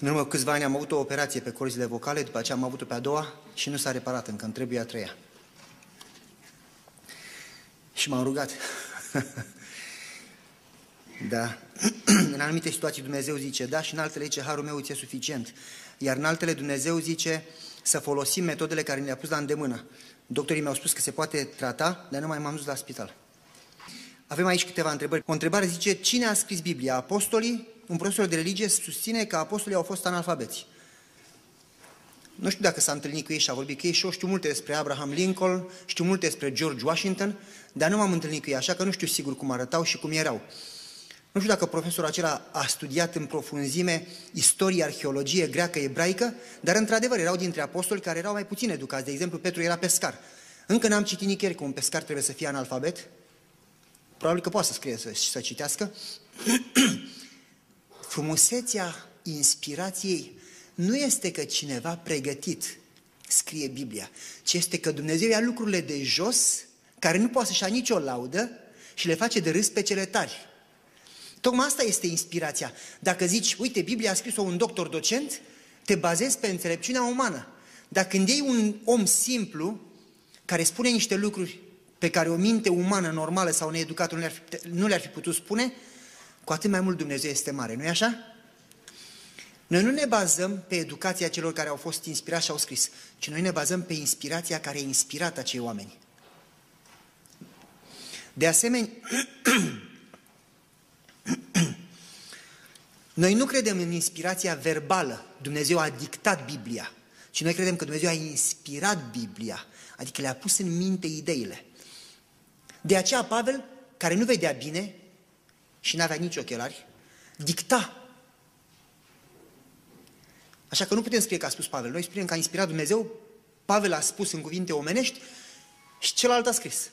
În urmă câțiva ani am avut o operație pe corzile vocale, după aceea am avut-o pe a doua și nu s-a reparat încă, îmi trebuie a treia. Și m-am rugat. da. în anumite situații Dumnezeu zice da și în altele zice harul meu ți-e suficient. Iar în altele Dumnezeu zice să folosim metodele care ne-a pus la îndemână. Doctorii mi-au spus că se poate trata, dar nu mai m-am dus la spital. Avem aici câteva întrebări. O întrebare zice, cine a scris Biblia? Apostolii? Un profesor de religie susține că apostolii au fost analfabeți. Nu știu dacă s-a întâlnit cu ei și a vorbit cu ei și eu știu multe despre Abraham Lincoln, știu multe despre George Washington, dar nu m-am întâlnit cu ei, așa că nu știu sigur cum arătau și cum erau. Nu știu dacă profesorul acela a studiat în profunzime istorie, arheologie greacă, ebraică, dar într-adevăr erau dintre apostoli care erau mai puțin educați. De exemplu, Petru era pescar. Încă n-am citit nicăieri că un pescar trebuie să fie analfabet. Probabil că poate să scrie și să, să citească. Frumusețea inspirației nu este că cineva pregătit scrie Biblia, ci este că Dumnezeu ia lucrurile de jos, care nu poate să-și ia nicio laudă și le face de râs pe cele tari. Tocmai asta este inspirația. Dacă zici, uite, Biblia a scris-o un doctor docent, te bazezi pe înțelepciunea umană. Dar când iei un om simplu, care spune niște lucruri pe care o minte umană normală sau needucată nu le-ar fi, nu le-ar fi putut spune, cu atât mai mult Dumnezeu este mare, nu-i așa? Noi nu ne bazăm pe educația celor care au fost inspirați și au scris, ci noi ne bazăm pe inspirația care a inspirat acei oameni. De asemenea, Noi nu credem în inspirația verbală, Dumnezeu a dictat Biblia, ci noi credem că Dumnezeu a inspirat Biblia, adică le-a pus în minte ideile. De aceea Pavel, care nu vedea bine și nu avea nici ochelari, dicta. Așa că nu putem scrie că a spus Pavel, noi spunem că a inspirat Dumnezeu, Pavel a spus în cuvinte omenești și celălalt a scris.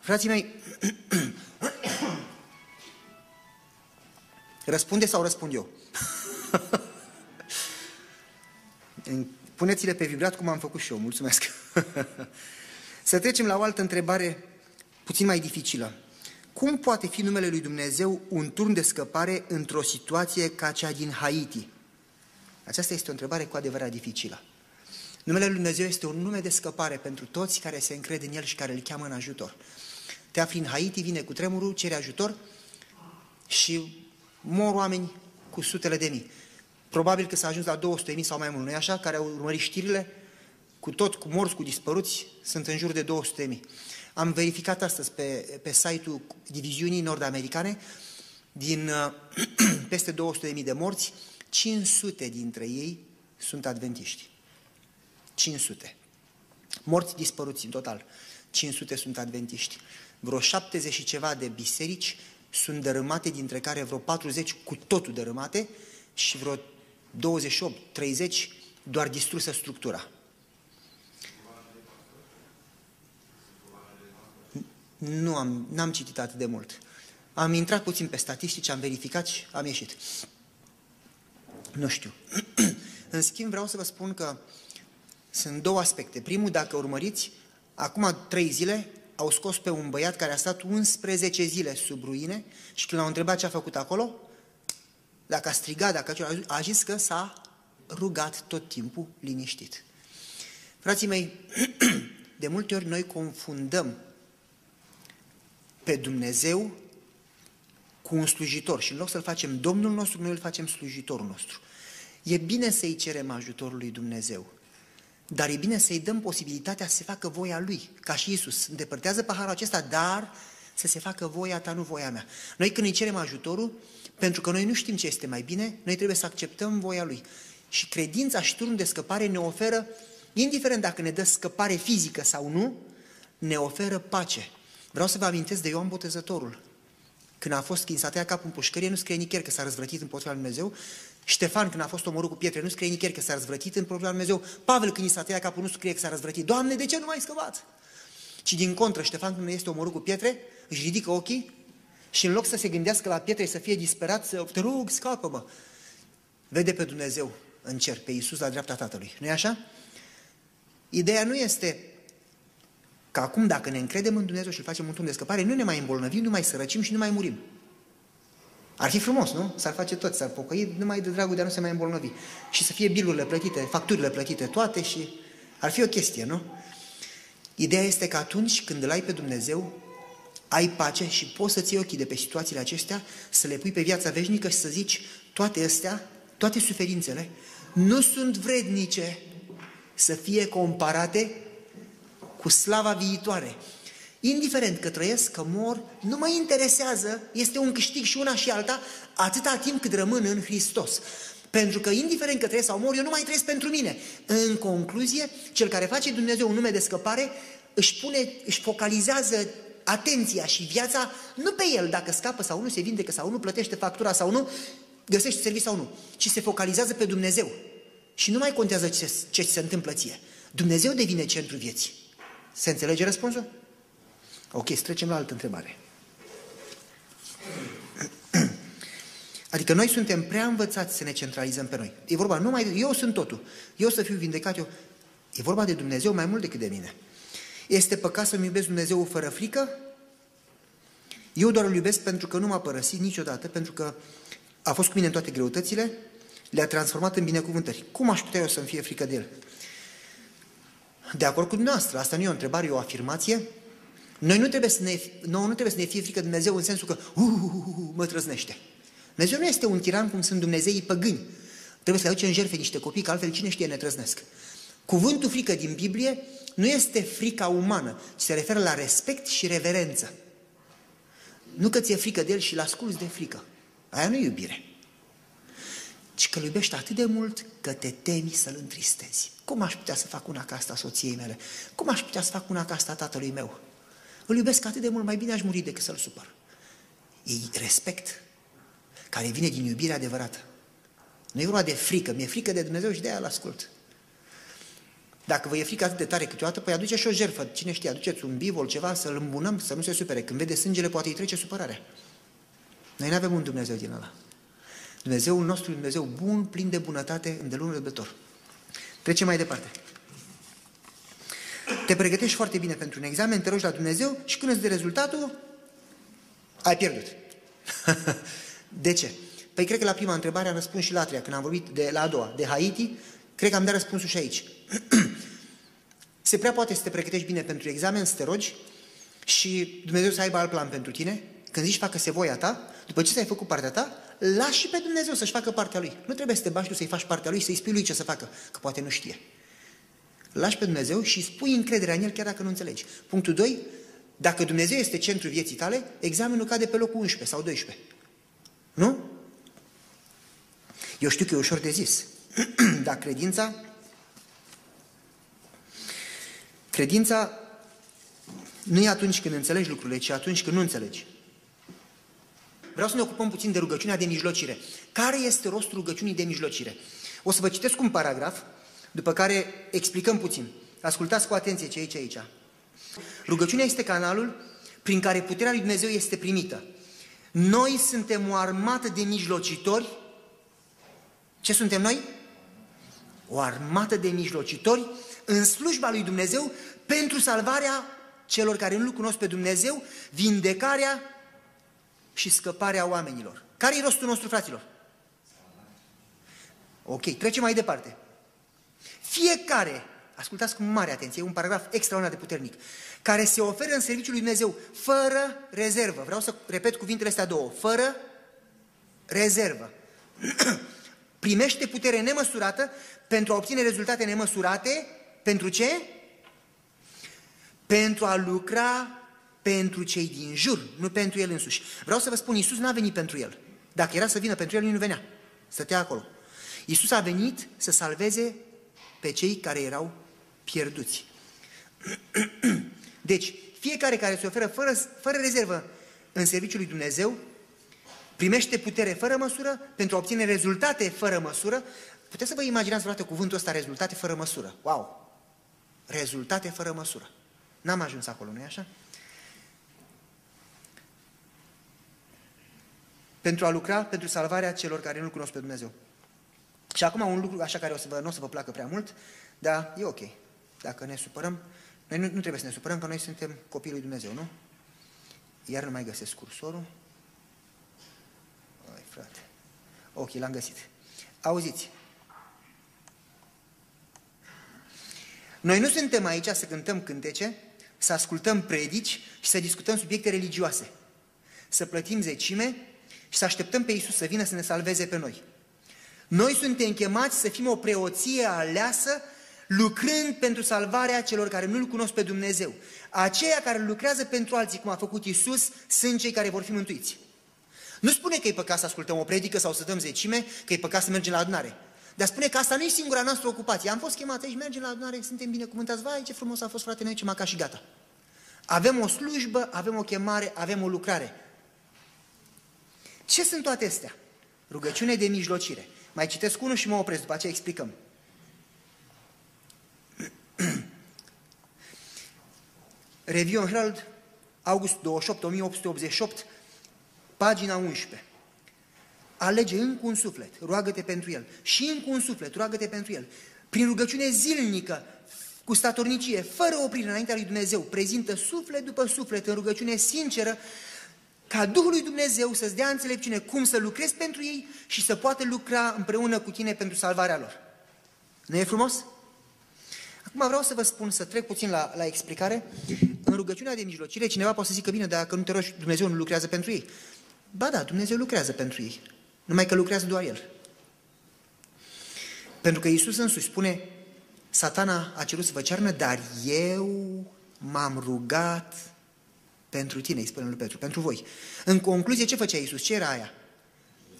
Frații mei, Răspunde sau răspund eu? Puneți-le pe vibrat cum am făcut și eu, mulțumesc. Să trecem la o altă întrebare puțin mai dificilă. Cum poate fi numele lui Dumnezeu un turn de scăpare într-o situație ca cea din Haiti? Aceasta este o întrebare cu adevărat dificilă. Numele lui Dumnezeu este un nume de scăpare pentru toți care se încred în El și care îl cheamă în ajutor. Te afli în Haiti, vine cu tremurul, cere ajutor și mor oameni cu sutele de mii. Probabil că s-a ajuns la 200 de mii sau mai mult, nu-i așa? Care au urmărit știrile, cu tot, cu morți, cu dispăruți, sunt în jur de 200 de mii. Am verificat astăzi pe, pe site-ul Diviziunii Nord-Americane, din uh, peste 200 de mii de morți, 500 dintre ei sunt adventiști. 500. Morți dispăruți în total. 500 sunt adventiști. Vreo 70 și ceva de biserici sunt dărâmate, dintre care vreo 40 cu totul dărâmate și vreo 28-30 doar distrusă structura. Nu am, n-am citit atât de mult. Am intrat puțin pe statistici, am verificat și am ieșit. Nu știu. În schimb, vreau să vă spun că sunt două aspecte. Primul, dacă urmăriți, acum trei zile au scos pe un băiat care a stat 11 zile sub ruine și când l-au întrebat ce a făcut acolo, dacă a strigat, dacă a zis că s-a rugat tot timpul liniștit. Frații mei, de multe ori noi confundăm pe Dumnezeu cu un slujitor și în loc să-L facem Domnul nostru, noi îl facem slujitorul nostru. E bine să-i cerem ajutorul lui Dumnezeu, dar e bine să-i dăm posibilitatea să se facă voia lui, ca și Isus. Îndepărtează paharul acesta, dar să se facă voia ta, nu voia mea. Noi când îi cerem ajutorul, pentru că noi nu știm ce este mai bine, noi trebuie să acceptăm voia lui. Și credința și turnul de scăpare ne oferă, indiferent dacă ne dă scăpare fizică sau nu, ne oferă pace. Vreau să vă amintesc de Ioan Botezătorul. Când a fost, când s-a tăiat capul în pușcărie, nu scrie nicăieri că s-a răzvrătit împotriva lui Dumnezeu, Ștefan, când a fost omorât cu pietre, nu scrie nicăieri că s-a răzvrătit în problema Dumnezeu. Pavel, când i s-a tăiat capul, nu scrie că s-a răzvrătit. Doamne, de ce nu mai scăpat? Ci din contră, Ștefan, când este omorât cu pietre, își ridică ochii și în loc să se gândească la pietre, să fie disperat, să te rog, scapă-mă, vede pe Dumnezeu în cer, pe Iisus la dreapta Tatălui. nu e așa? Ideea nu este că acum, dacă ne încredem în Dumnezeu și îl facem un turn de scăpare, nu ne mai îmbolnăvim, nu mai sărăcim și nu mai murim. Ar fi frumos, nu? S-ar face tot, s-ar pocăi numai de dragul de a nu se mai îmbolnăvi. Și să fie bilurile plătite, facturile plătite, toate și ar fi o chestie, nu? Ideea este că atunci când îl ai pe Dumnezeu, ai pace și poți să-ți iei ochii de pe situațiile acestea, să le pui pe viața veșnică și să zici toate astea, toate suferințele, nu sunt vrednice să fie comparate cu slava viitoare. Indiferent că trăiesc, că mor, nu mă interesează, este un câștig și una și alta, atâta timp cât rămân în Hristos. Pentru că, indiferent că trăiesc sau mor, eu nu mai trăiesc pentru mine. În concluzie, cel care face Dumnezeu un nume de scăpare, își pune, își focalizează atenția și viața nu pe el, dacă scapă sau nu, se vindecă sau nu, plătește factura sau nu, găsește serviciu sau nu, ci se focalizează pe Dumnezeu. Și nu mai contează ce, ce se întâmplă ție. Dumnezeu devine centru vieții. Se înțelege răspunsul? Ok, să trecem la altă întrebare. Adică noi suntem prea învățați să ne centralizăm pe noi. E vorba numai, eu sunt totul. Eu să fiu vindecat, eu... E vorba de Dumnezeu mai mult decât de mine. Este păcat să-mi iubesc Dumnezeu fără frică? Eu doar îl iubesc pentru că nu m-a părăsit niciodată, pentru că a fost cu mine în toate greutățile, le-a transformat în binecuvântări. Cum aș putea eu să-mi fie frică de el? De acord cu dumneavoastră, asta nu e o întrebare, e o afirmație. Noi nu trebuie să ne, nouă nu trebuie să ne fie frică de Dumnezeu în sensul că uh, uh, uh, uh, mă trăznește. Dumnezeu nu este un tiran cum sunt Dumnezeii păgâni. Trebuie să aduce în jertfe niște copii, că altfel cine știe ne trăznesc. Cuvântul frică din Biblie nu este frica umană, ci se referă la respect și reverență. Nu că ți-e frică de el și-l asculți de frică. Aia nu e iubire. Ci că îl iubești atât de mult că te temi să-l întristezi. Cum aș putea să fac una ca asta soției mele? Cum aș putea să fac una ca asta tatălui meu? Îl iubesc atât de mult, mai bine aș muri decât să-l supăr. E respect care vine din iubirea adevărată. Nu e vorba de frică, mi-e frică de Dumnezeu și de aia îl ascult. Dacă vă e frică atât de tare câteodată, păi aduce și o jertfă. Cine știe, aduceți un bivol, ceva, să-l îmbunăm, să nu se supere. Când vede sângele, poate îi trece supărarea. Noi nu avem un Dumnezeu din ăla. Dumnezeul nostru e un Dumnezeu bun, plin de bunătate, îndelung răbdător. Trecem mai departe. Te pregătești foarte bine pentru un examen, te rogi la Dumnezeu și când îți de rezultatul, ai pierdut. de ce? Păi cred că la prima întrebare am răspuns și la a treia, când am vorbit de la a doua, de Haiti, cred că am dat răspunsul și aici. Se prea poate să te pregătești bine pentru examen, să te rogi și Dumnezeu să aibă alt plan pentru tine. Când zici facă-se voia ta, după ce ți-ai făcut partea ta, lași și pe Dumnezeu să-și facă partea lui. Nu trebuie să te bași tu să-i faci partea lui, să-i spui lui ce să facă, că poate nu știe. Lași pe Dumnezeu și spui încrederea în El chiar dacă nu înțelegi. Punctul 2. Dacă Dumnezeu este centrul vieții tale, examenul cade pe locul 11 sau 12. Nu? Eu știu că e ușor de zis. Dar credința Credința nu e atunci când înțelegi lucrurile, ci atunci când nu înțelegi. Vreau să ne ocupăm puțin de rugăciunea de mijlocire. Care este rostul rugăciunii de mijlocire? O să vă citesc un paragraf, după care explicăm puțin. Ascultați cu atenție ce e aici, aici. Rugăciunea este canalul prin care puterea lui Dumnezeu este primită. Noi suntem o armată de mijlocitori. Ce suntem noi? O armată de mijlocitori în slujba lui Dumnezeu pentru salvarea celor care nu-L cunosc pe Dumnezeu, vindecarea și scăparea oamenilor. Care e rostul nostru, fraților? Ok, trecem mai departe. Fiecare, ascultați cu mare atenție, e un paragraf extraordinar de puternic, care se oferă în serviciul lui Dumnezeu fără rezervă. Vreau să repet cuvintele astea două. Fără rezervă. Primește putere nemăsurată pentru a obține rezultate nemăsurate. Pentru ce? Pentru a lucra pentru cei din jur, nu pentru el însuși. Vreau să vă spun, Iisus n-a venit pentru el. Dacă era să vină pentru el, nu venea. Stătea acolo. Iisus a venit să salveze pe cei care erau pierduți. Deci, fiecare care se oferă fără, fără rezervă în serviciul lui Dumnezeu, primește putere fără măsură pentru a obține rezultate fără măsură. Puteți să vă imaginați vreodată cuvântul ăsta, rezultate fără măsură. Wow! Rezultate fără măsură. N-am ajuns acolo, nu-i așa? Pentru a lucra pentru salvarea celor care nu-L cunosc pe Dumnezeu. Și acum un lucru așa care o să vă, nu o să vă placă prea mult, dar e ok. Dacă ne supărăm, noi nu, nu trebuie să ne supărăm, că noi suntem copiii lui Dumnezeu, nu? Iar nu mai găsesc cursorul. frate. Ok, l-am găsit. Auziți. Noi nu suntem aici să cântăm cântece, să ascultăm predici și să discutăm subiecte religioase. Să plătim zecime și să așteptăm pe Iisus să vină să ne salveze pe noi. Noi suntem chemați să fim o preoție aleasă, lucrând pentru salvarea celor care nu-L cunosc pe Dumnezeu. Aceia care lucrează pentru alții, cum a făcut Iisus, sunt cei care vor fi mântuiți. Nu spune că e păcat să ascultăm o predică sau să dăm zecime, că e păcat să mergem la adunare. Dar spune că asta nu e singura noastră ocupație. Am fost chemat aici, mergem la adunare, suntem binecuvântați. Vai, ce frumos a fost fratele meu, ce m-a ca și gata. Avem o slujbă, avem o chemare, avem o lucrare. Ce sunt toate astea? Rugăciune de mijlocire. Mai citesc unul și mă opresc, după aceea explicăm. Review Herald, august 28, 1888, pagina 11. Alege încă un suflet, roagă-te pentru el. Și încă un suflet, roagă-te pentru el. Prin rugăciune zilnică, cu statornicie, fără oprire înaintea lui Dumnezeu, prezintă suflet după suflet în rugăciune sinceră, ca Duhul lui Dumnezeu să-ți dea înțelepciune cum să lucrezi pentru ei și să poată lucra împreună cu tine pentru salvarea lor. Nu e frumos? Acum vreau să vă spun, să trec puțin la, la explicare. În rugăciunea de mijlocire, cineva poate să zică, bine, dacă nu te rogi, Dumnezeu nu lucrează pentru ei. Ba da, Dumnezeu lucrează pentru ei. Numai că lucrează doar El. Pentru că Iisus însuși spune, satana a cerut să vă cearnă, dar eu m-am rugat pentru tine, îi spune lui Petru, pentru voi. În concluzie, ce făcea Iisus? Ce era aia?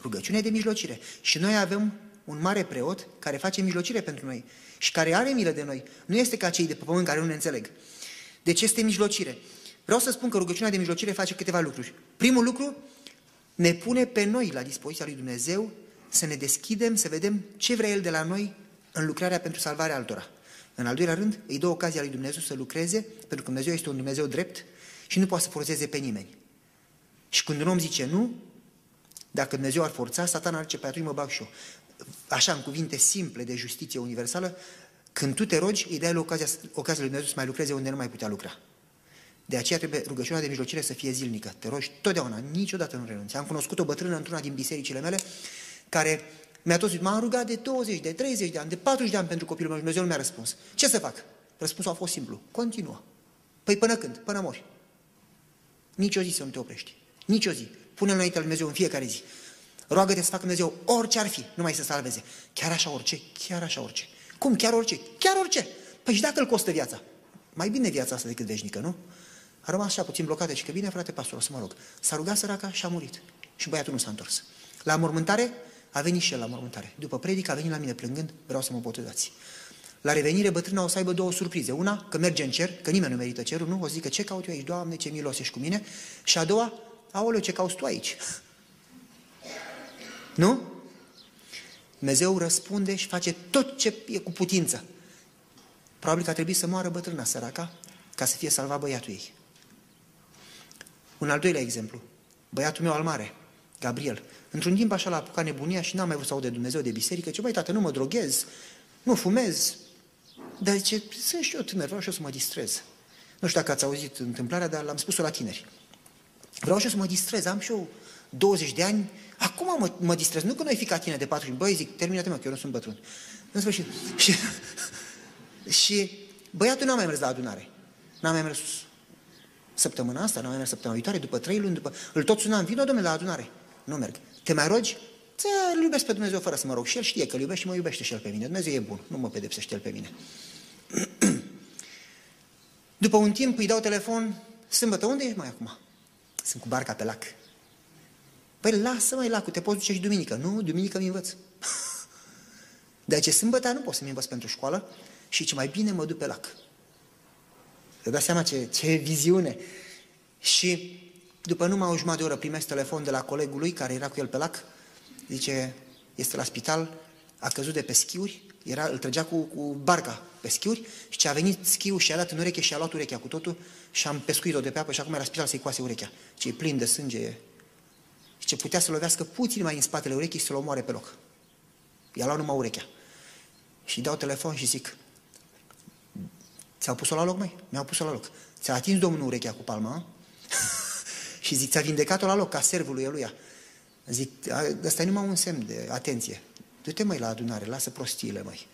Rugăciune de mijlocire. Și noi avem un mare preot care face mijlocire pentru noi și care are milă de noi. Nu este ca cei de pe pământ care nu ne înțeleg. Deci este mijlocire. Vreau să spun că rugăciunea de mijlocire face câteva lucruri. Primul lucru, ne pune pe noi la dispoziția lui Dumnezeu să ne deschidem, să vedem ce vrea El de la noi în lucrarea pentru salvarea altora. În al doilea rând, îi dă ocazia lui Dumnezeu să lucreze, pentru că Dumnezeu este un Dumnezeu drept și nu poate să forțeze pe nimeni. Și când un om zice nu, dacă Dumnezeu ar forța, satana ar zice, pe atunci mă bag și eu. Așa, în cuvinte simple de justiție universală, când tu te rogi, îi dai ocazia, ocazia lui Dumnezeu să mai lucreze unde nu mai putea lucra. De aceea trebuie rugăciunea de mijlocire să fie zilnică. Te rogi totdeauna, niciodată nu renunți. Am cunoscut o bătrână într-una din bisericile mele care mi-a tot zis, m-am rugat de 20, de 30 de ani, de 40 de ani pentru copilul meu și Dumnezeu nu mi-a răspuns. Ce să fac? Răspunsul a fost simplu. Continuă. Păi până când? Până mori. Nici o zi să nu te oprești. Nici o zi. Pune-l înainte lui Dumnezeu în fiecare zi. Roagă-te să facă Dumnezeu orice ar fi, numai să salveze. Chiar așa orice, chiar așa orice. Cum? Chiar orice? Chiar orice. Păi și dacă îl costă viața? Mai bine viața asta decât veșnică, nu? A rămas așa puțin blocată și că bine, frate pastor, o să mă rog. S-a rugat săraca și a murit. Și băiatul nu s-a întors. La mormântare a venit și el la mormântare. După predică a venit la mine plângând, vreau să mă botezați. La revenire, bătrâna o să aibă două surprize. Una, că merge în cer, că nimeni nu merită cerul, nu? O să zică, ce caut eu aici, Doamne, ce milos ești cu mine? Și a doua, aoleu, ce cauți tu aici? Nu? Dumnezeu răspunde și face tot ce e cu putință. Probabil că a trebuit să moară bătrâna săraca ca să fie salvat băiatul ei. Un al doilea exemplu. Băiatul meu al mare, Gabriel. Într-un timp așa l-a apucat nebunia și n-am mai vrut să aud de Dumnezeu de biserică. Ce, băi, tată, nu mă droghez, nu fumez. Dar zice, sunt și eu tânăr, vreau și eu să mă distrez. Nu știu dacă ați auzit întâmplarea, dar l-am spus-o la tineri. Vreau și eu să mă distrez, am și eu 20 de ani, acum mă, mă distrez, nu că noi fi ca tine de 40, băi, zic, termină-te mă, că eu nu sunt bătrân. În sfârșit. Și, și băiatul nu a mai mers la adunare. N-a mai mers săptămâna asta, n-a mai mers săptămâna viitoare, după trei luni, după... Îl tot sunam, vină, domnule, la adunare. Nu merg. Te mai rogi? Ți îl iubesc pe Dumnezeu fără să mă rog. Și el știe că îl iubește și mă iubește și el pe mine. Dumnezeu e bun, nu mă pedepsește el pe mine. După un timp îi dau telefon, sâmbătă, unde ești mai acum? Sunt cu barca pe lac. Păi lasă mai lacul, te poți duce și duminică. Nu, duminică mi învăț. De ce sâmbătă nu pot să-mi învăț pentru școală și ce mai bine mă duc pe lac. Vă dați seama ce, ce viziune. Și după numai o jumătate de oră primesc telefon de la colegul lui care era cu el pe lac. Zice, este la spital, a căzut de pe schiuri, era, îl trăgea cu, cu barca pe schiuri și ce a venit schiul și a dat în ureche și a luat urechea cu totul și am pescuit-o de pe apă și acum era la spital să-i coase urechea. Ce e plin de sânge. Și ce putea să lovească puțin mai în spatele urechii și să-l omoare pe loc. I-a luat numai urechea. Și dau telefon și zic, ți-au pus-o la loc, mai? Mi-au pus-o la loc. Ți-a atins Domnul urechea cu palma? și zic, ți-a vindecat-o la loc, ca servul lui Eluia. Zic, ăsta e numai un semn de atenție. Du-te mai la adunare, lasă prostiile, mai.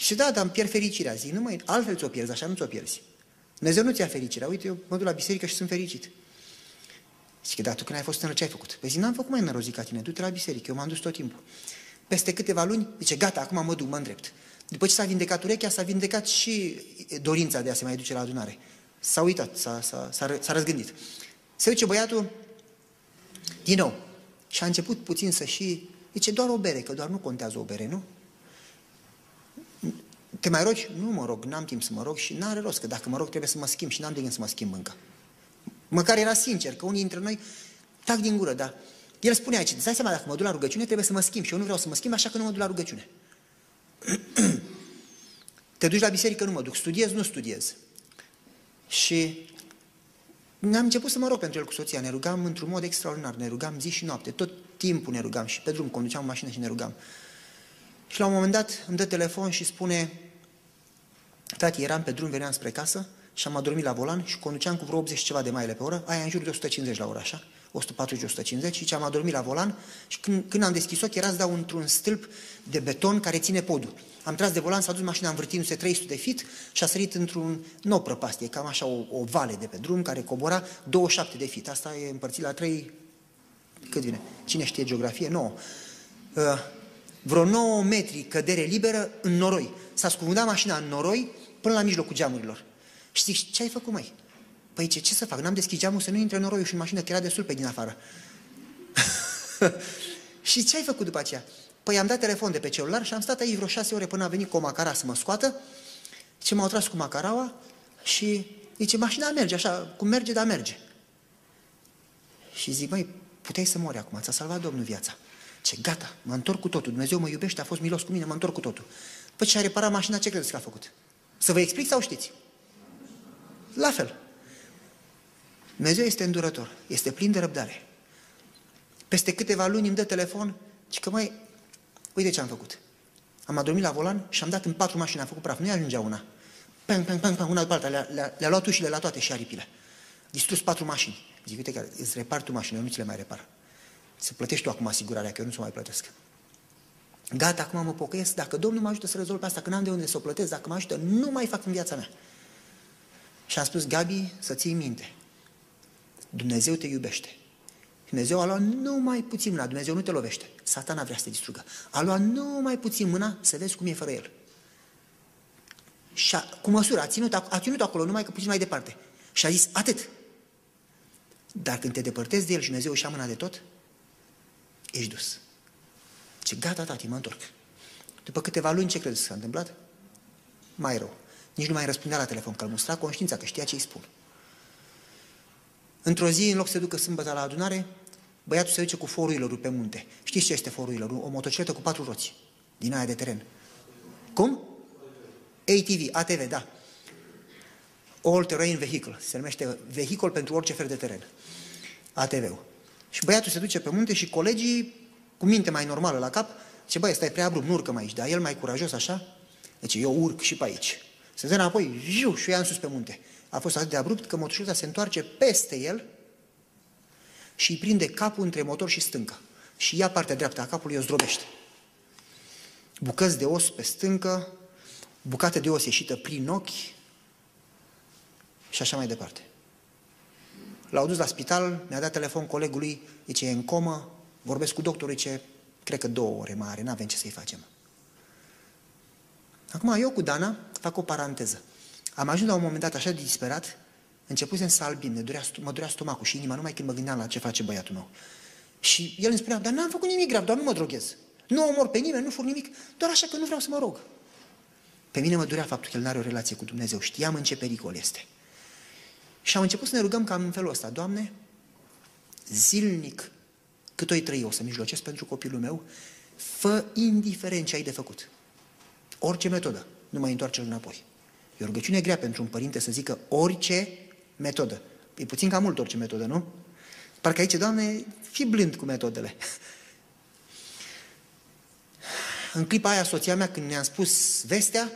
Și da, dar îmi pierd fericirea. Zic, nu mai, altfel ți-o pierzi, așa nu ți-o pierzi. Dumnezeu nu ți-a fericirea. Uite, eu mă duc la biserică și sunt fericit. Zic, da, tu când ai fost tânăr, ce ai făcut? Păi zic, n-am făcut mai nărozit ca tine, du-te la biserică, eu m-am dus tot timpul. Peste câteva luni, zice, gata, acum mă duc, mă îndrept. După ce s-a vindecat urechea, s-a vindecat și dorința de a se mai duce la adunare. S-a uitat, s-a, s-a, s-a, s-a răzgândit. Se duce băiatul, din nou, și a început puțin să și... Zice, doar o bere, că doar nu contează o bere, nu? Te mai rogi? Nu mă rog, n-am timp să mă rog și n-are rost, că dacă mă rog trebuie să mă schimb și n-am de gând să mă schimb încă. Măcar era sincer, că unii dintre noi tac din gură, dar el spune aici, îți dai seama, dacă mă duc la rugăciune, trebuie să mă schimb și eu nu vreau să mă schimb, așa că nu mă duc la rugăciune. Te duci la biserică, nu mă duc, studiez, nu studiez. Și ne-am început să mă rog pentru el cu soția, ne rugam într-un mod extraordinar, ne rugam zi și noapte, tot timpul ne rugam și pe drum conduceam mașină și ne rugam. Și la un moment dat îmi dă telefon și spune, tati, eram pe drum, veneam spre casă și am adormit la volan și conduceam cu vreo 80 ceva de maile pe oră, aia în jur de 150 la oră, așa, 140-150 și am adormit la volan și când, când am deschis ochi era să dau într-un stâlp de beton care ține podul. Am tras de volan, s-a dus mașina învârtindu-se 300 de fit și a sărit într-un nou prăpastie, cam așa o, o vale de pe drum care cobora 27 de fit. Asta e împărțit la 3, cât vine? Cine știe geografie? 9. Uh, vreo 9 metri cădere liberă în noroi. S-a scufundat mașina în noroi până la mijlocul geamurilor. Și zic, ce ai făcut, mai? Păi ce, ce să fac? N-am deschis geamul să nu intre noroiul și în mașină, că era destul pe din afară. și ce ai făcut după aceea? Păi am dat telefon de pe celular și am stat aici vreo șase ore până a venit cu o macara să mă scoată. Ce m-au tras cu macaraua și zice, mașina merge așa, cum merge, dar merge. Și zic, măi, puteai să mori acum, ți-a salvat Domnul viața. Ce gata, mă întorc cu totul, Dumnezeu mă iubește, a fost milos cu mine, mă întorc cu totul. Păi ce a reparat mașina, ce credeți că a făcut? Să vă explic sau știți? La fel. Dumnezeu este îndurător, este plin de răbdare. Peste câteva luni îmi dă telefon și că mai, uite ce am făcut. Am adormit la volan și am dat în patru mașini, am făcut praf, nu-i ajungea una. Pang, pang, pang, pang, una după alta, le-a, le le luat ușile la toate și aripile. Distrus patru mașini. Zic, uite că îți repar tu mașinile, nu ți le mai repar. Să plătești tu acum asigurarea, că eu nu ți-o mai plătesc. Gata, acum mă pocăiesc, dacă Domnul mă ajută să rezolv pe asta, că n-am de unde să o plătesc, dacă mă ajută, nu mai fac în viața mea. Și am spus, Gabi, să ții minte, Dumnezeu te iubește. Dumnezeu a luat numai puțin mâna, Dumnezeu nu te lovește. Satana vrea să te distrugă. A luat numai puțin mâna să vezi cum e fără el. Și a, cu măsură, a ținut, a, a ținut acolo numai că puțin mai departe. Și a zis, atât. Dar când te depărtezi de el și Dumnezeu își ia mâna de tot, ești dus. Ce gata, tati, mă întorc. După câteva luni, ce credeți că s-a întâmplat? Mai rău. Nici nu mai răspundea la telefon, că îl mustra conștiința, că știa ce îi spun. Într-o zi, în loc să se ducă sâmbătă la adunare, băiatul se duce cu foruilerul pe munte. Știți ce este foruilerul? O motocicletă cu patru roți, din aia de teren. Cum? ATV, ATV, da. All Terrain Vehicle, se numește vehicul pentru orice fel de teren. ATV-ul. Și băiatul se duce pe munte și colegii, cu minte mai normală la cap, ce băi, stai prea abrupt, nu urcă mai aici, dar el mai curajos așa, deci eu urc și pe aici. Se dă înapoi, jiu, și o ia în sus pe munte. A fost atât de abrupt că motocicleta se întoarce peste el și îi prinde capul între motor și stâncă. Și ia partea dreaptă a capului, o zdrobește. Bucăți de os pe stâncă, bucate de os ieșită prin ochi și așa mai departe. L-au dus la spital, mi-a dat telefon colegului, zice, e în comă, vorbesc cu doctorul, zice, cred că două ore mai are, n-avem ce să-i facem. Acum eu cu Dana fac o paranteză. Am ajuns la un moment dat așa de disperat, începusem să albim, ne durea, mă durea stomacul și inima numai când mă gândeam la ce face băiatul meu. Și el îmi spunea, dar n-am făcut nimic grav, doar nu mă droghez. Nu omor pe nimeni, nu fur nimic, doar așa că nu vreau să mă rog. Pe mine mă durea faptul că el nu are o relație cu Dumnezeu. Știam în ce pericol este. Și am început să ne rugăm cam în felul ăsta. Doamne, zilnic, cât o trăi, o să mijlocesc pentru copilul meu, fă indiferent ce ai de făcut. Orice metodă, nu mai întoarce înapoi. E o rugăciune grea pentru un părinte să zică orice metodă. E puțin cam mult orice metodă, nu? Parcă aici, Doamne, fi blând cu metodele. În clipa aia, soția mea, când ne-am spus vestea,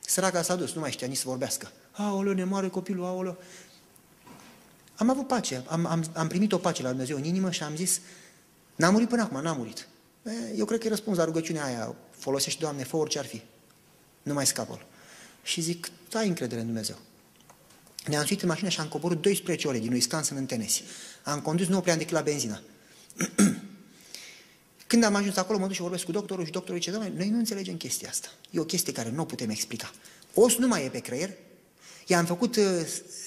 săraca s-a dus, nu mai știa nici să vorbească. Aoleu, ne moare copilul, aoleu. Am avut pace, am, am, am primit o pace la Dumnezeu în inimă și am zis, N-a murit până acum, n-a murit. Eu cred că e răspuns la rugăciunea aia, folosește, Doamne, fă orice ar fi. Nu mai scapă Și zic, ai încredere în Dumnezeu. Ne-am suit în mașină și am coborât 12 ore din Wisconsin în Tennessee. Am condus, nu opream decât la benzină. Când am ajuns acolo, mă duc și vorbesc cu doctorul și doctorul zice, doamne, noi nu înțelegem chestia asta. E o chestie care nu o putem explica. Os nu mai e pe creier. I-am făcut uh,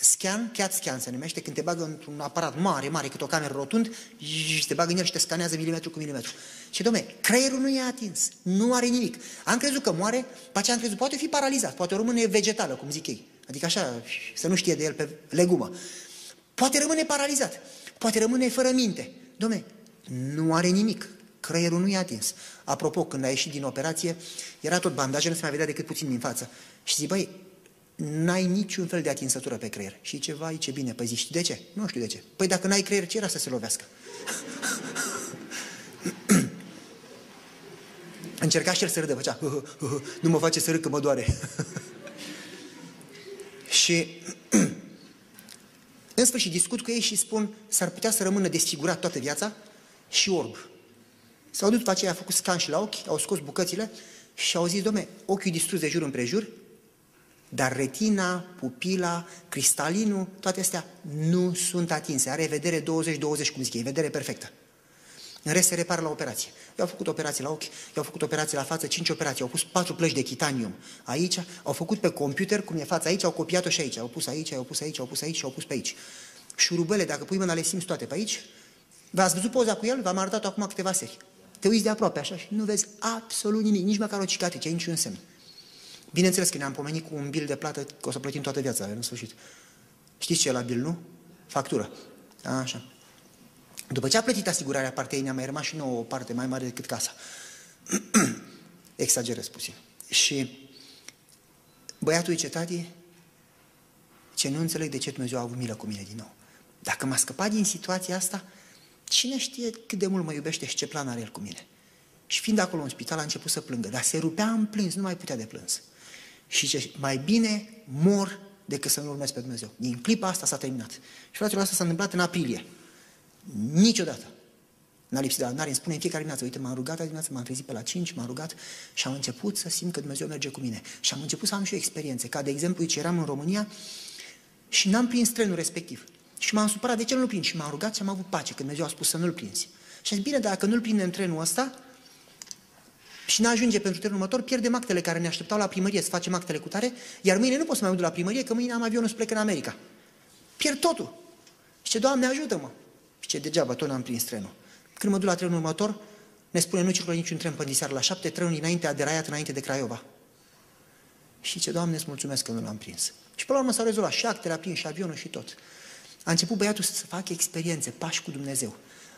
scan, CAT scan se numește, când te bagă într-un aparat mare, mare, cât o cameră rotund, și te bagă în el și te scanează milimetru cu milimetru. Și domne, creierul nu e atins, nu are nimic. Am crezut că moare, pe aceea am crezut, poate fi paralizat, poate rămâne vegetală, cum zic ei. Adică așa, să nu știe de el pe legumă. Poate rămâne paralizat, poate rămâne fără minte. Domne, nu are nimic creierul nu i-a atins. Apropo, când a ieșit din operație, era tot bandajul, nu se mai vedea decât puțin din față. Și zic, băi, n-ai niciun fel de atinsătură pe creier. Și ceva, ce bine, păi zici, de ce? Nu știu de ce. Păi dacă n-ai creier, ce era să se lovească? Încerca și el să râdă, făcea, nu mă face să râd că mă doare. și în sfârșit discut cu ei și spun, s-ar putea să rămână desfigurat toată viața și orb. S-au dus după aceea, a făcut scan și la ochi, au scos bucățile și au zis, domne, ochiul distrus de jur împrejur, dar retina, pupila, cristalinul, toate astea nu sunt atinse. Are vedere 20-20, cum zic ei, vedere perfectă. În rest se repară la operație. Eu au făcut operații la ochi, eu au făcut operații la față, cinci operații, au pus patru plăci de titanium aici, au făcut pe computer, cum e fața aici, au copiat-o și aici, au pus aici, au pus aici, au pus aici și au pus pe aici. Șurubele, dacă pui mâna, le simți toate pe aici. V-ați văzut poza cu el? V-am arătat acum câteva serii. Te uiți de aproape așa și nu vezi absolut nimic, nici măcar o cicatrice, niciun semn. Bineînțeles că ne-am pomenit cu un bil de plată, că o să plătim toată viața, în sfârșit. Știți ce e la bil, nu? Factură. Așa. După ce a plătit asigurarea partei, ne-a mai rămas și nouă o parte mai mare decât casa. Exagerez puțin. Și băiatul zice, tati, ce nu înțeleg de ce Dumnezeu a avut milă cu mine din nou. Dacă m-a scăpat din situația asta, Cine știe cât de mult mă iubește și ce plan are el cu mine? Și fiind acolo în spital, a început să plângă, dar se rupea în plâns, nu mai putea de plâns. Și ce mai bine mor decât să nu urmez pe Dumnezeu. Din clipa asta s-a terminat. Și fratele asta s-a întâmplat în aprilie. Niciodată. N-a lipsit, dar n-are, îmi spune în fiecare dimineață, uite, m-am rugat dimineața, m-am trezit pe la 5, m-am rugat și am început să simt că Dumnezeu merge cu mine. Și am început să am și eu experiențe, ca de exemplu, ce eram în România și n-am prins trenul respectiv. Și m-am supărat, de ce nu-l prind? Și m-am rugat și am avut pace, când Dumnezeu a spus să nu-l prinzi. Și am zis, bine, dacă nu-l prindem trenul ăsta și nu ajunge pentru trenul următor, pierdem actele care ne așteptau la primărie să facem actele cu tare, iar mâine nu pot să mai duc la primărie, că mâine am avionul să plec în America. Pierd totul. Și ce, Doamne, ajută-mă. Și ce, degeaba, tot n-am prins trenul. Când mă duc la trenul următor, ne spune, nu circulă niciun tren până diseară la șapte, trenul dinainte a deraiat înainte de Craiova. Și ce, Doamne, îți mulțumesc că nu l-am prins. Și până la urmă s-a rezolvat și actele, a prins și avionul și tot. A început băiatul să facă experiențe, pași cu Dumnezeu.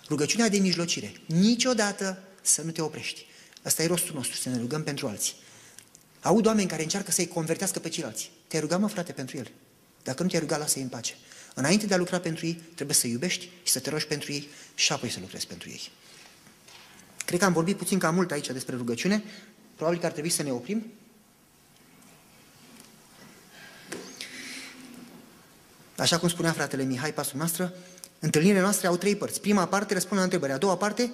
Rugăciunea de mijlocire. Niciodată să nu te oprești. Asta e rostul nostru, să ne rugăm pentru alții. Aud oameni care încearcă să-i convertească pe ceilalți. Te-ai rugat, mă, frate, pentru el. Dacă nu te-ai rugat, lasă-i în pace. Înainte de a lucra pentru ei, trebuie să iubești și să te rogi pentru ei și apoi să lucrezi pentru ei. Cred că am vorbit puțin cam mult aici despre rugăciune. Probabil că ar trebui să ne oprim. Așa cum spunea fratele Mihai, pasul noastră, întâlnirile noastre au trei părți. Prima parte răspunde la întrebări, a doua parte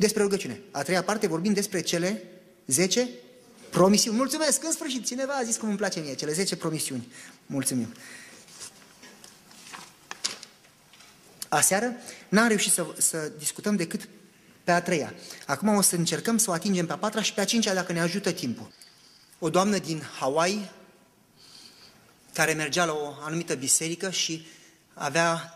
despre rugăciune. A treia parte vorbim despre cele zece promisiuni. Mulțumesc! În sfârșit, cineva a zis cum îmi place mie, cele zece promisiuni. Mulțumim! Aseară n-am reușit să, să discutăm decât pe a treia. Acum o să încercăm să o atingem pe a patra și pe a cincea dacă ne ajută timpul. O doamnă din Hawaii care mergea la o anumită biserică și avea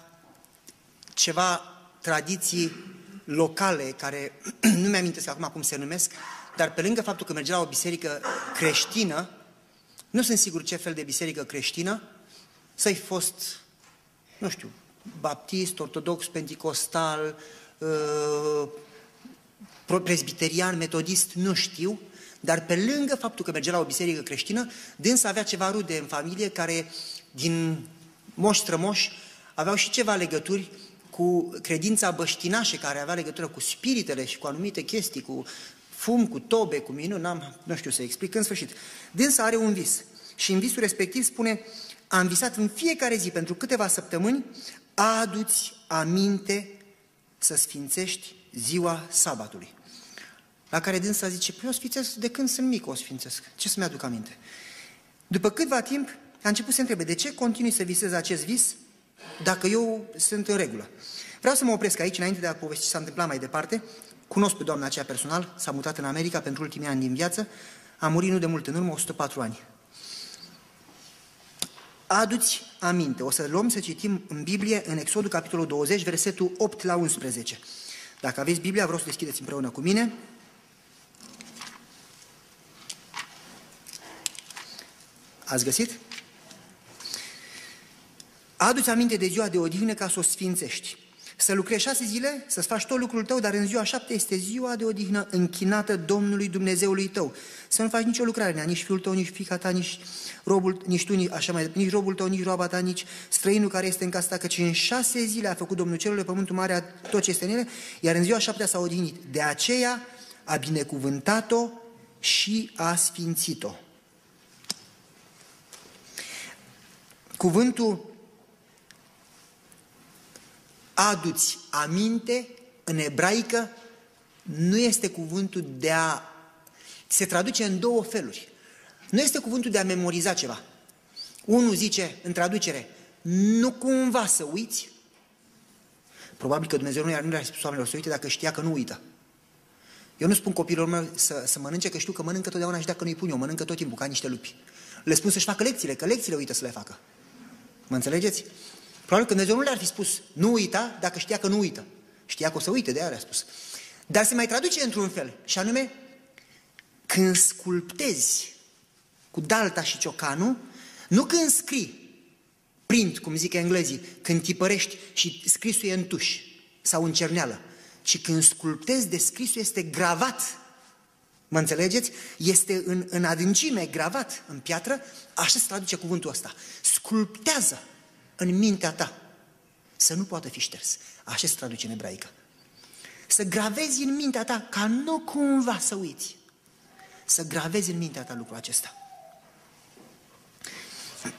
ceva tradiții locale, care nu mi-am acum cum se numesc, dar pe lângă faptul că mergea la o biserică creștină, nu sunt sigur ce fel de biserică creștină, să-i fost, nu știu, baptist, ortodox, pentecostal, uh, presbiterian, metodist, nu știu, dar pe lângă faptul că mergea la o biserică creștină, dânsa avea ceva rude în familie care, din moș strămoș, aveau și ceva legături cu credința băștinașe, care avea legătură cu spiritele și cu anumite chestii, cu fum, cu tobe, cu minuni, n-am, nu știu să explic, în sfârșit. Dânsa are un vis și în visul respectiv spune, am visat în fiecare zi pentru câteva săptămâni, adu-ți aminte să sfințești ziua sabatului. La care dânsa zice, păi o sfințesc de când sunt mic, o sfințesc. Ce să-mi aduc aminte? După câtva timp, a început să întrebe, de ce continui să visez acest vis dacă eu sunt în regulă? Vreau să mă opresc aici, înainte de a povesti ce s-a întâmplat mai departe. Cunosc pe doamna aceea personal, s-a mutat în America pentru ultimii ani din viață, a murit nu de mult în urmă, 104 ani. Aduți aminte, o să luăm să citim în Biblie, în Exodul, capitolul 20, versetul 8 la 11. Dacă aveți Biblia, vreau să deschideți împreună cu mine. Ați găsit? Adu-ți aminte de ziua de odihnă ca să o sfințești. Să lucrezi șase zile, să-ți faci tot lucrul tău, dar în ziua șapte este ziua de odihnă închinată Domnului Dumnezeului tău. Să nu faci nicio lucrare, nici fiul tău, nici fica ta, nici robul, nici tu, nici, așa mai, nici robul tău, nici roaba ta, nici străinul care este în casa ta, căci în șase zile a făcut Domnul Cerului, pământul mare, tot ce este în ele, iar în ziua șaptea s-a odihnit. De aceea a binecuvântat-o și a sfințit-o. Cuvântul aduți aminte în ebraică nu este cuvântul de a... se traduce în două feluri. Nu este cuvântul de a memoriza ceva. Unul zice în traducere, nu cumva să uiți. Probabil că Dumnezeu nu i-ar, nu le-ar spus oamenilor să uite dacă știa că nu uită. Eu nu spun copilor mei să, să mănânce, că știu că mănâncă totdeauna și dacă nu-i pun eu, mănâncă tot timpul, ca niște lupi. Le spun să-și facă lecțiile, că lecțiile uită să le facă. Mă înțelegeți? Probabil că Dumnezeu nu le-ar fi spus, nu uita, dacă știa că nu uită. Știa că o să uite, de aia le-a spus. Dar se mai traduce într-un fel, și anume, când sculptezi cu dalta și ciocanul, nu când scrii, print, cum zic englezii, când tipărești și scrisul e în tuș sau în cerneală, ci când sculptezi de scrisul este gravat. Mă înțelegeți? Este în, în adâncime, gravat în piatră, așa se traduce cuvântul ăsta. Sculptează în mintea ta să nu poată fi șters. Așa se traduce în ebraică. Să gravezi în mintea ta ca nu cumva să uiți. Să gravezi în mintea ta lucrul acesta.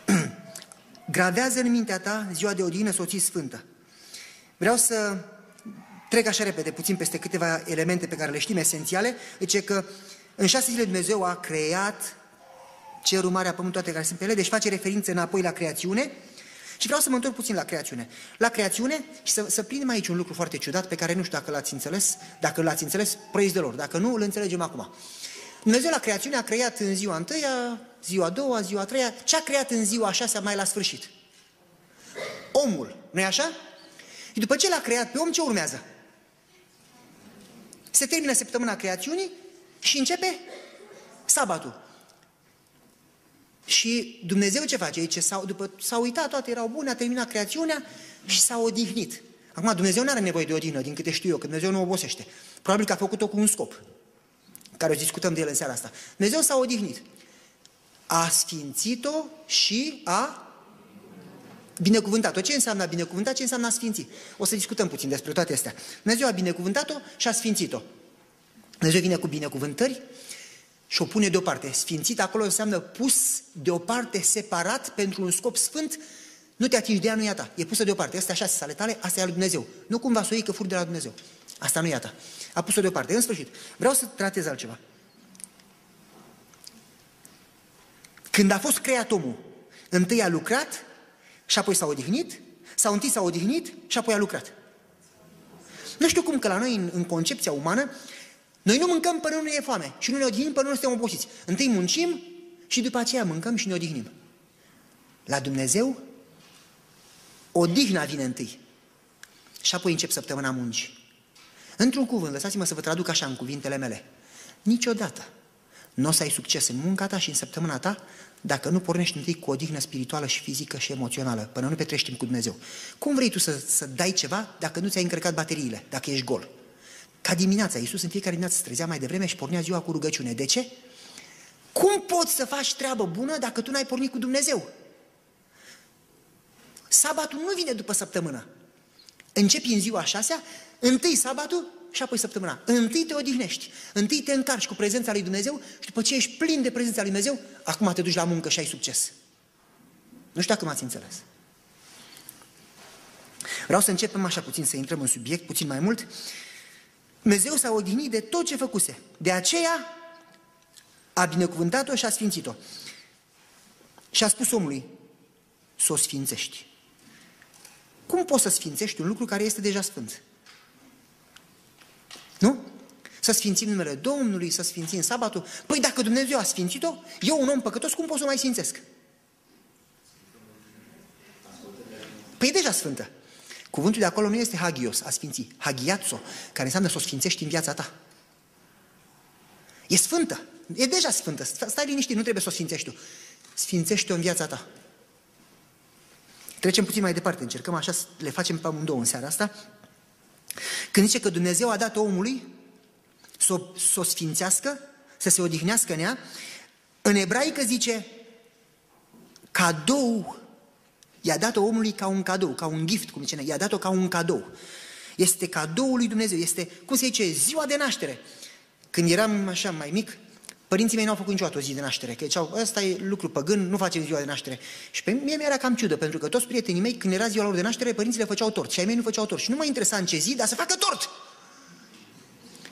Gravează în mintea ta ziua de odihnă soții sfântă. Vreau să trec așa repede, puțin peste câteva elemente pe care le știm esențiale. Deci că în șase zile Dumnezeu a creat cerul, marea, pământul, toate care sunt pe ele, deci face referință înapoi la creațiune, și vreau să mă întorc puțin la creațiune. La creațiune și să, să prindem aici un lucru foarte ciudat pe care nu știu dacă l-ați înțeles, dacă l-ați înțeles, praise de lor. Dacă nu, îl înțelegem acum. Dumnezeu la creațiune a creat în ziua întâia, ziua a doua, ziua a treia, ce a creat în ziua a șasea mai la sfârșit? Omul, nu e așa? Și după ce l-a creat pe om, ce urmează? Se termină săptămâna creațiunii și începe sabatul. Și Dumnezeu ce face? Zice, s-au, după, s-au uitat, toate erau bune, a terminat creațiunea și s-a odihnit. Acum, Dumnezeu nu are nevoie de odihnă, din câte știu eu, că Dumnezeu nu obosește. Probabil că a făcut-o cu un scop, care o discutăm de el în seara asta. Dumnezeu s-a odihnit. A sfințit-o și a binecuvântat-o. Ce înseamnă binecuvântat? Ce înseamnă a sfinți? O să discutăm puțin despre toate astea. Dumnezeu a binecuvântat-o și a sfințit-o. Dumnezeu vine cu binecuvântări și o pune deoparte. Sfințit acolo înseamnă pus deoparte, separat, pentru un scop sfânt, nu te atingi de ea, nu e a ta. E pusă deoparte. Asta așa sale tale, asta e al lui Dumnezeu. Nu cumva să o iei că fur de la Dumnezeu. Asta nu e a ta. A pus-o deoparte. În sfârșit, vreau să tratez altceva. Când a fost creat omul, întâi a lucrat și apoi s-a odihnit, sau întâi s-a odihnit și apoi a lucrat. Nu știu cum că la noi, în, în concepția umană, noi nu mâncăm până nu ne e foame și nu ne odihnim până nu suntem obosiți. Întâi muncim și după aceea mâncăm și ne odihnim. La Dumnezeu, odihna vine întâi și apoi încep săptămâna muncii. Într-un cuvânt, lăsați-mă să vă traduc așa în cuvintele mele. Niciodată nu o să ai succes în munca ta și în săptămâna ta dacă nu pornești întâi cu o dignă spirituală și fizică și emoțională, până nu petrești timp cu Dumnezeu. Cum vrei tu să, să dai ceva dacă nu ți-ai încărcat bateriile, dacă ești gol? Ca dimineața, Iisus în fiecare dimineață se trezea mai devreme și pornea ziua cu rugăciune. De ce? Cum poți să faci treabă bună dacă tu n-ai pornit cu Dumnezeu? Sabatul nu vine după săptămână. Începi în ziua șasea, întâi sabatul și apoi săptămâna. Întâi te odihnești, întâi te încarci cu prezența lui Dumnezeu și după ce ești plin de prezența lui Dumnezeu, acum te duci la muncă și ai succes. Nu știu dacă m-ați înțeles. Vreau să începem așa puțin, să intrăm în subiect puțin mai mult Dumnezeu s-a odihnit de tot ce făcuse. De aceea a binecuvântat-o și a sfințit-o. Și a spus omului, să o sfințești. Cum poți să sfințești un lucru care este deja sfânt? Nu? Să sfințim numele Domnului, să sfințim sabatul. Păi dacă Dumnezeu a sfințit-o, eu un om păcătos, cum pot să o mai sfințesc? Păi e deja sfântă. Cuvântul de acolo nu este hagios, a sfinți, hagiazo, care înseamnă să o sfințești în viața ta. E sfântă, e deja sfântă, stai liniștit, nu trebuie să o sfințești tu. Sfințește-o în viața ta. Trecem puțin mai departe, încercăm așa să le facem pe amândouă în seara asta. Când zice că Dumnezeu a dat omului să o, să o sfințească, să se odihnească în ea, în ebraică zice cadou I-a dat-o omului ca un cadou, ca un gift, cum zice, i-a dat-o ca un cadou. Este cadoul lui Dumnezeu, este, cum se zice, ziua de naștere. Când eram așa mai mic, părinții mei n-au făcut niciodată o zi de naștere, că ziceau, ăsta e lucru păgân, nu facem ziua de naștere. Și pe mine mi-era cam ciudă, pentru că toți prietenii mei, când era ziua lor de naștere, părinții le făceau tort și ai mei nu făceau tort. Și nu mă interesa în ce zi, dar să facă tort!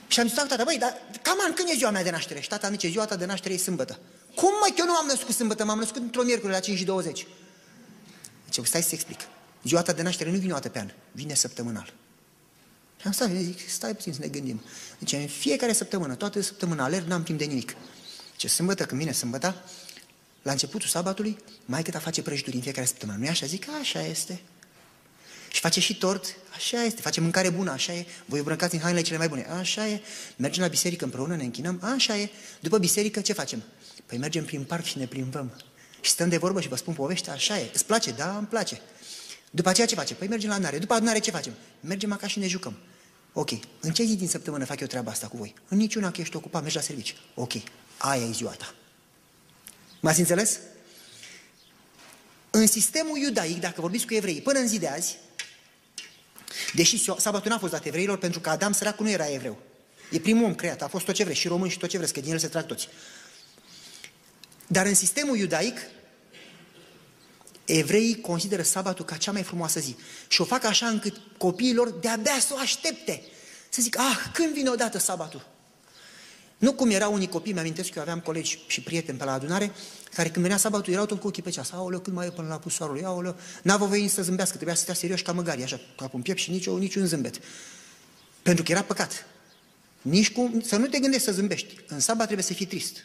Și am zis, tata, băi, dar cam an, când e ziua mea de naștere? Și tata zice, ziua ta de naștere e sâmbătă. Cum mă, că eu nu am născut sâmbătă, m-am născut într-o miercuri la 5 și 20. Ce stai să explic. Ziua ta de naștere nu vine o dată pe an, vine săptămânal. Și am stat, zic, stai puțin să ne gândim. Deci în fiecare săptămână, toată săptămâna alerg, n-am timp de nimic. Ce sâmbătă, când vine sâmbăta, la începutul sabatului, mai cât a face prăjituri în fiecare săptămână. Nu e așa? Zic, așa este. Și face și tort, așa este. Face mâncare bună, așa e. Voi îmbrăcați în hainele cele mai bune, așa e. Mergem la biserică împreună, ne închinăm, așa e. După biserică, ce facem? Păi mergem prin parc și ne plimbăm. Și stăm de vorbă și vă spun poveste, așa e. Îți place? Da, îmi place. După aceea ce facem? Păi mergem la adunare. După adunare ce facem? Mergem acasă și ne jucăm. Ok. În ce zi din săptămână fac eu treaba asta cu voi? În niciuna că ești ocupat, mergi la serviciu. Ok. Aia e ziua ta. M-ați înțeles? În sistemul iudaic, dacă vorbiți cu evrei, până în zi de azi, deși sabatul n-a fost dat evreilor, pentru că Adam săracul nu era evreu. E primul om creat, a fost tot ce vrei, și român și tot ce vreți, că din el se trag toți. Dar în sistemul iudaic, evreii consideră sabatul ca cea mai frumoasă zi. Și o fac așa încât copiilor de-abia să o aștepte. Să zic, ah, când vine odată sabatul? Nu cum erau unii copii, mi-amintesc că eu aveam colegi și prieteni pe la adunare, care când venea sabatul erau tot cu ochii pe ceas. Aoleu, când mai e până la pus soarului? Aoleu, n-a voie să zâmbească, trebuia să stea serios ca măgari, așa, ca un piept și nici, nici un zâmbet. Pentru că era păcat. Nici cum, să nu te gândești să zâmbești. În sabat trebuie să fii trist.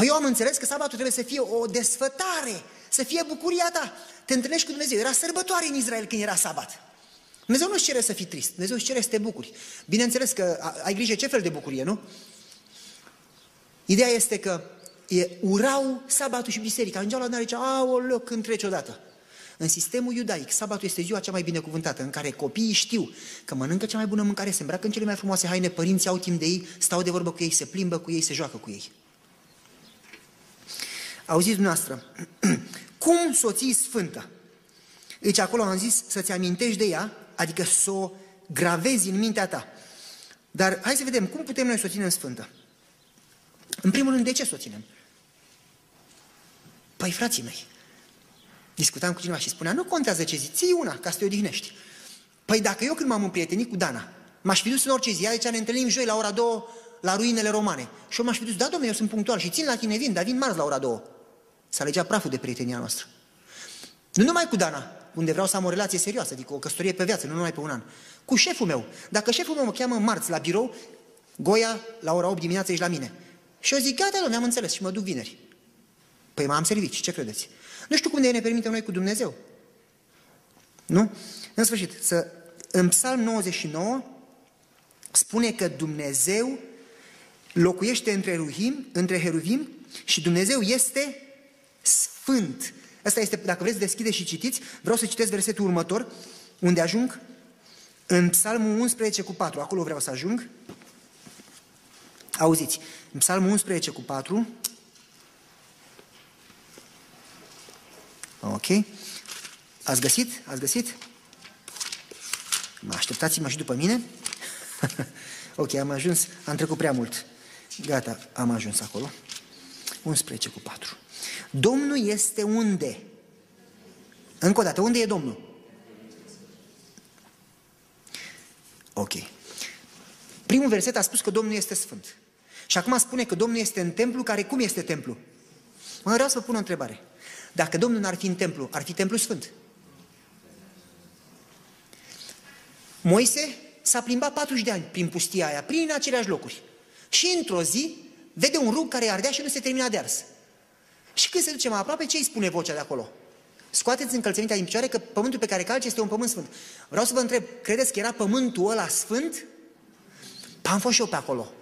Păi eu am înțeles că sabatul trebuie să fie o desfătare, să fie bucuria ta. Te întâlnești cu Dumnezeu. Era sărbătoare în Israel când era sabat. Dumnezeu nu-și cere să fii trist, Dumnezeu își cere să te bucuri. Bineînțeles că ai grijă ce fel de bucurie, nu? Ideea este că e, urau sabatul și biserica. Ajungeau la adunare și aoleu, când trece odată. În sistemul iudaic, sabatul este ziua cea mai binecuvântată, în care copiii știu că mănâncă cea mai bună mâncare, se îmbracă în cele mai frumoase haine, părinții au timp de ei, stau de vorbă cu ei, se plimbă cu ei, se joacă cu ei. Auziți dumneavoastră, cum soții sfântă? Deci acolo am zis să-ți amintești de ea, adică să o gravezi în mintea ta. Dar hai să vedem cum putem noi să o ținem sfântă. În primul rând, de ce să o ținem? Păi, frații mei, discutam cu cineva și spunea, nu contează ce zi, ții una ca să te odihnești. Păi dacă eu când m-am împrietenit cu Dana, m-aș fi dus în orice zi, ea ne întâlnim joi la ora două la ruinele romane. Și eu m-aș fi dus, da, domnule, eu sunt punctual și țin la tine, vin, dar vin marți la ora două să alegea praful de prietenia noastră. Nu numai cu Dana, unde vreau să am o relație serioasă, adică o căsătorie pe viață, nu numai pe un an. Cu șeful meu. Dacă șeful meu mă cheamă marți la birou, Goia, la ora 8 dimineața ești la mine. Și eu zic, gata, domnule, am înțeles și mă duc vineri. Păi mai am servit. ce credeți? Nu știu cum de ne permitem noi cu Dumnezeu. Nu? În sfârșit, să, în Psalm 99 spune că Dumnezeu locuiește între, ruhim, între heruvim și Dumnezeu este sfânt. Asta este, dacă vreți, deschide și citiți. Vreau să citesc versetul următor, unde ajung în Psalmul 11 cu 4. Acolo vreau să ajung. Auziți, în Psalmul 11 cu 4. Ok. Ați găsit? Ați găsit? Mă așteptați-mă și după mine? ok, am ajuns, am trecut prea mult. Gata, am ajuns acolo. 11 cu 4. Domnul este unde? Încă o dată, unde e Domnul? Ok. Primul verset a spus că Domnul este sfânt. Și acum spune că Domnul este în templu, care cum este templu? Mă vreau să vă pun o întrebare. Dacă Domnul n-ar fi în templu, ar fi templu sfânt? Moise s-a plimbat 40 de ani prin pustia aia, prin aceleași locuri. Și într-o zi vede un rug care ardea și nu se termina de ars. Și când se duce mai aproape, ce îi spune vocea de acolo? Scoateți încălțămintea din picioare că pământul pe care calci este un pământ sfânt. Vreau să vă întreb, credeți că era pământul ăla sfânt? Am fost și eu pe acolo.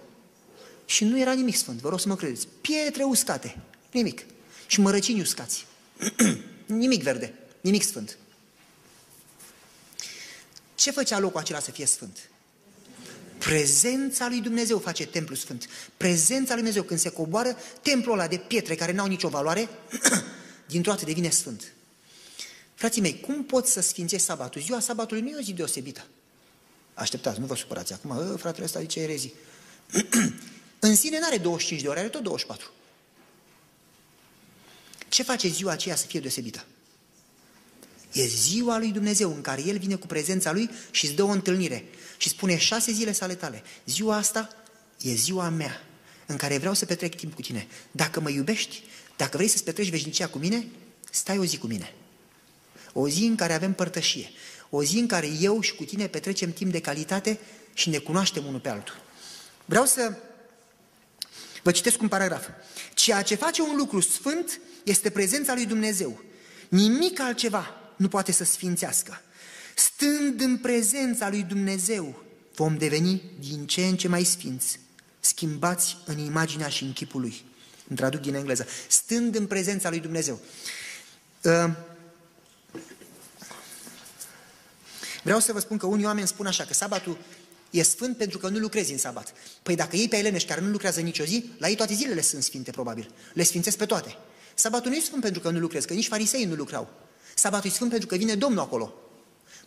Și nu era nimic sfânt, vă rog să mă credeți. Pietre uscate, nimic. Și mărăcini uscați. nimic verde, nimic sfânt. Ce făcea locul acela să fie sfânt? Prezența lui Dumnezeu face templu sfânt. Prezența lui Dumnezeu, când se coboară, templul ăla de pietre care n-au nicio valoare, dintr-o dată devine sfânt. Frații mei, cum poți să sfințești sabatul? Ziua sabatului nu e o zi deosebită. Așteptați, nu vă supărați acum, ă, fratele ăsta zice erezii. în sine nu are 25 de ore, are tot 24. Ce face ziua aceea să fie deosebită? E ziua lui Dumnezeu în care El vine cu prezența Lui și îți dă o întâlnire și spune șase zile sale tale. Ziua asta e ziua mea în care vreau să petrec timp cu tine. Dacă mă iubești, dacă vrei să-ți petreci veșnicia cu mine, stai o zi cu mine. O zi în care avem părtășie. O zi în care eu și cu tine petrecem timp de calitate și ne cunoaștem unul pe altul. Vreau să vă citesc un paragraf. Ceea ce face un lucru sfânt este prezența lui Dumnezeu. Nimic altceva nu poate să sfințească. Stând în prezența lui Dumnezeu, vom deveni din ce în ce mai sfinți, schimbați în imaginea și în chipul lui. Îmi traduc din engleză. Stând în prezența lui Dumnezeu. Uh, vreau să vă spun că unii oameni spun așa, că sabatul e sfânt pentru că nu lucrezi în sabat. Păi dacă ei pe elenești care nu lucrează nicio zi, la ei toate zilele sunt sfinte, probabil. Le sfințesc pe toate. Sabatul nu e sfânt pentru că nu lucrezi, că nici farisei nu lucrau. Sabatul e sfânt pentru că vine Domnul acolo.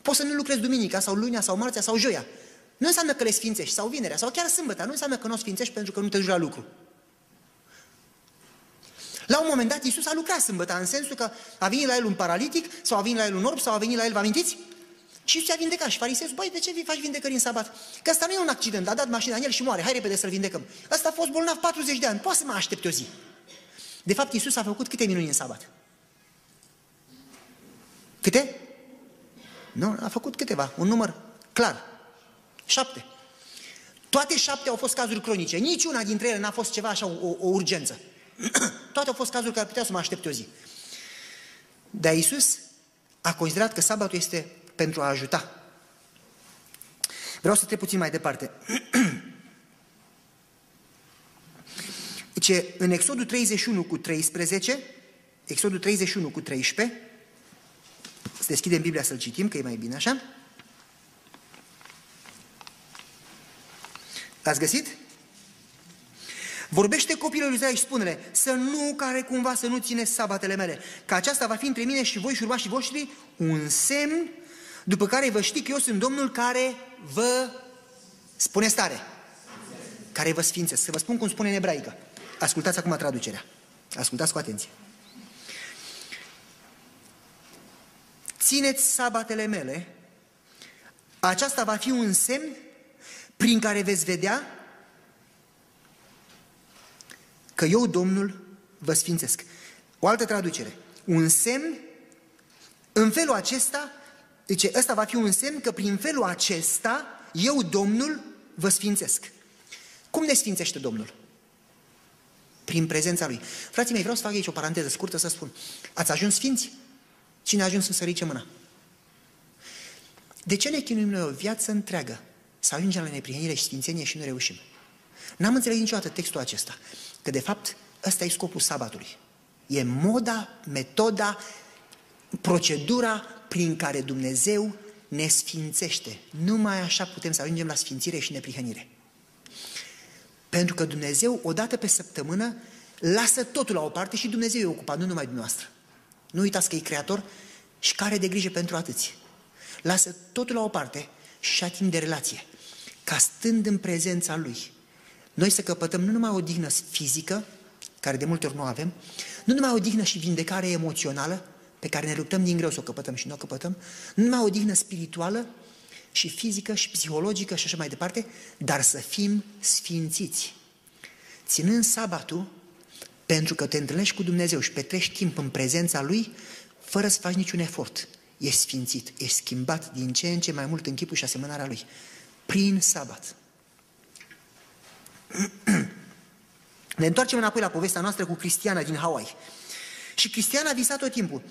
Poți să nu lucrezi duminica sau lunea sau marțea sau joia. Nu înseamnă că le sfințești sau vinerea sau chiar sâmbătă. Nu înseamnă că nu o sfințești pentru că nu te duci la lucru. La un moment dat Iisus a lucrat sâmbătă, în sensul că a venit la el un paralitic, sau a venit la el un orb, sau a venit la el, vă amintiți? Și Iisus a vindecat și fariseul, băi, de ce vii faci vindecări în sabat? Că asta nu e un accident, a dat mașina în el și moare, hai repede să-l vindecăm. Ăsta a fost bolnav 40 de ani, poate să mă aștepte o zi. De fapt, Iisus a făcut câte minuni în sabat? Câte? Nu, a făcut câteva, un număr clar. Șapte. Toate șapte au fost cazuri cronice. Niciuna dintre ele n-a fost ceva așa, o, o urgență. Toate au fost cazuri care puteau să mă aștepte o zi. Dar Iisus a considerat că sabatul este pentru a ajuta. Vreau să trec puțin mai departe. Deci, în Exodul 31 cu 13, Exodul 31 cu 13, să deschidem Biblia să-l citim, că e mai bine așa. L-ați găsit? Vorbește copilul lui Israel și spune să nu care cumva să nu ține sabatele mele, că aceasta va fi între mine și voi și urmașii voștri un semn după care vă știi că eu sunt Domnul care vă spune stare, care vă sfințesc. Să vă spun cum spune în ebraică. Ascultați acum traducerea. Ascultați cu atenție. Țineți sabatele mele, aceasta va fi un semn prin care veți vedea că eu, Domnul, vă sfințesc. O altă traducere. Un semn, în felul acesta, zice, ăsta va fi un semn că prin felul acesta, eu, Domnul, vă sfințesc. Cum ne sfințește Domnul? Prin prezența Lui. Frații mei, vreau să fac aici o paranteză scurtă să spun. Ați ajuns sfinți? Cine a ajuns să ridice mâna? De ce ne chinuim noi o viață întreagă să ajungem la neprihănire și sfințenie și nu reușim? N-am înțeles niciodată textul acesta, că de fapt ăsta e scopul sabatului. E moda, metoda, procedura prin care Dumnezeu ne sfințește. Numai așa putem să ajungem la sfințire și neprihănire. Pentru că Dumnezeu, odată pe săptămână, lasă totul la o parte și Dumnezeu e ocupat, nu numai dumneavoastră. Nu uitați că e creator și care de grijă pentru atâți. Lasă totul la o parte și a timp de relație. Ca stând în prezența Lui, noi să căpătăm nu numai o dignă fizică, care de multe ori nu avem, nu numai o dignă și vindecare emoțională, pe care ne luptăm din greu să o căpătăm și nu o căpătăm, nu numai o dignă spirituală, și fizică și psihologică și așa mai departe, dar să fim sfințiți. Ținând sabatul, pentru că te întâlnești cu Dumnezeu și petrești timp în prezența Lui, fără să faci niciun efort. Ești sfințit, ești schimbat din ce în ce mai mult în chipul și asemănarea Lui. Prin sabat. Ne întoarcem înapoi la povestea noastră cu Cristiana din Hawaii. Și Cristiana a visat tot timpul.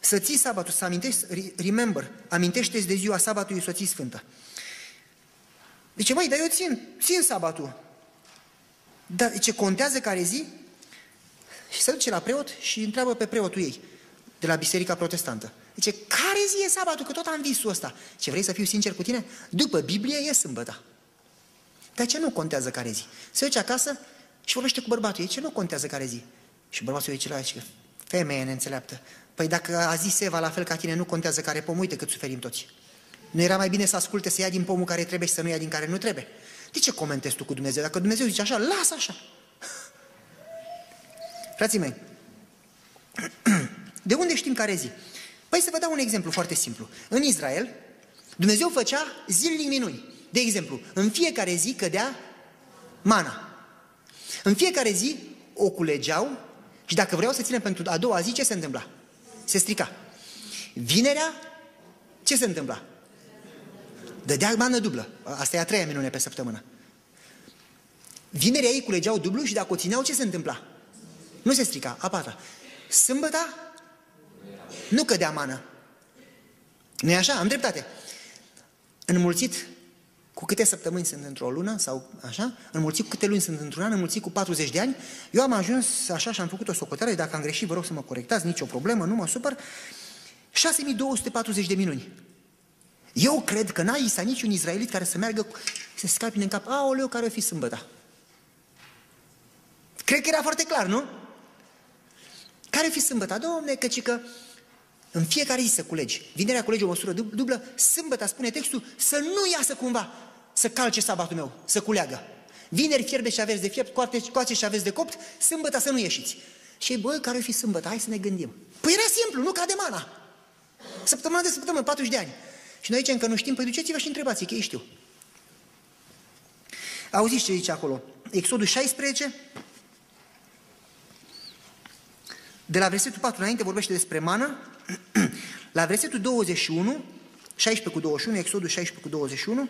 Să ții sabatul, să amintești, remember, amintește-ți de ziua sabatului să o ții sfântă. Deci, măi, dar eu țin, țin sabatul. Dar ce contează care zi? Și se duce la preot și întreabă pe preotul ei, de la Biserica Protestantă. Zice, care zi e sabatul? Că tot am visul ăsta. Ce vrei să fiu sincer cu tine? După Biblie e sâmbătă. Dar ce nu contează care zi? Se duce acasă și vorbește cu bărbatul ei. Ce nu contează care zi? Și bărbatul ei celălalt zice, femeie neînțeleaptă. Păi dacă a zis Eva la fel ca tine, nu contează care pom, uite cât suferim toți. Nu era mai bine să asculte, să ia din pomul care trebuie și să nu ia din care nu trebuie? De ce comentezi tu cu Dumnezeu? Dacă Dumnezeu zice așa, lasă așa. Frații mei, de unde știm care zi? Păi să vă dau un exemplu foarte simplu. În Israel, Dumnezeu făcea zilnic minuni. De exemplu, în fiecare zi cădea mana. În fiecare zi o culegeau și dacă vreau să ținem pentru a doua zi, ce se întâmpla? Se strica. Vinerea, ce se întâmpla? Dădea mană dublă. Asta e a treia minune pe săptămână. Vinerea ei culegeau dublu și dacă o țineau, ce se întâmpla? Nu se strica, a patra. Sâmbăta nu cădea mană. nu e așa? Am dreptate. Înmulțit cu câte săptămâni sunt într-o lună sau așa, înmulțit cu câte luni sunt într-un an, înmulțit cu 40 de ani, eu am ajuns așa și am făcut o socotare, dacă am greșit vă rog să mă corectați, nicio problemă, nu mă supăr, 6240 de minuni. Eu cred că n-a isa niciun izraelit care să meargă, să scapine în cap, aoleu, care o fi sâmbăta. Cred că era foarte clar, nu? Care fi sâmbăta? Domne, căci că în fiecare zi să culegi. Vinerea culegi o măsură dublă, sâmbăta, spune textul, să nu iasă cumva să calce sabatul meu, să culeagă. Vineri fierbe și aveți de fiept, coace, coace și aveți de copt, sâmbăta să nu ieșiți. Și băi, care o fi sâmbătă? Hai să ne gândim. Păi era simplu, nu cade mana. Săptămâna de săptămână, 40 de ani. Și noi aici încă nu știm, păi duceți-vă și întrebați, că ei știu. Auziți ce zice acolo? Exodul 16, de la versetul 4 înainte vorbește despre mană, la versetul 21, 16 cu 21, Exodul 16 cu 21,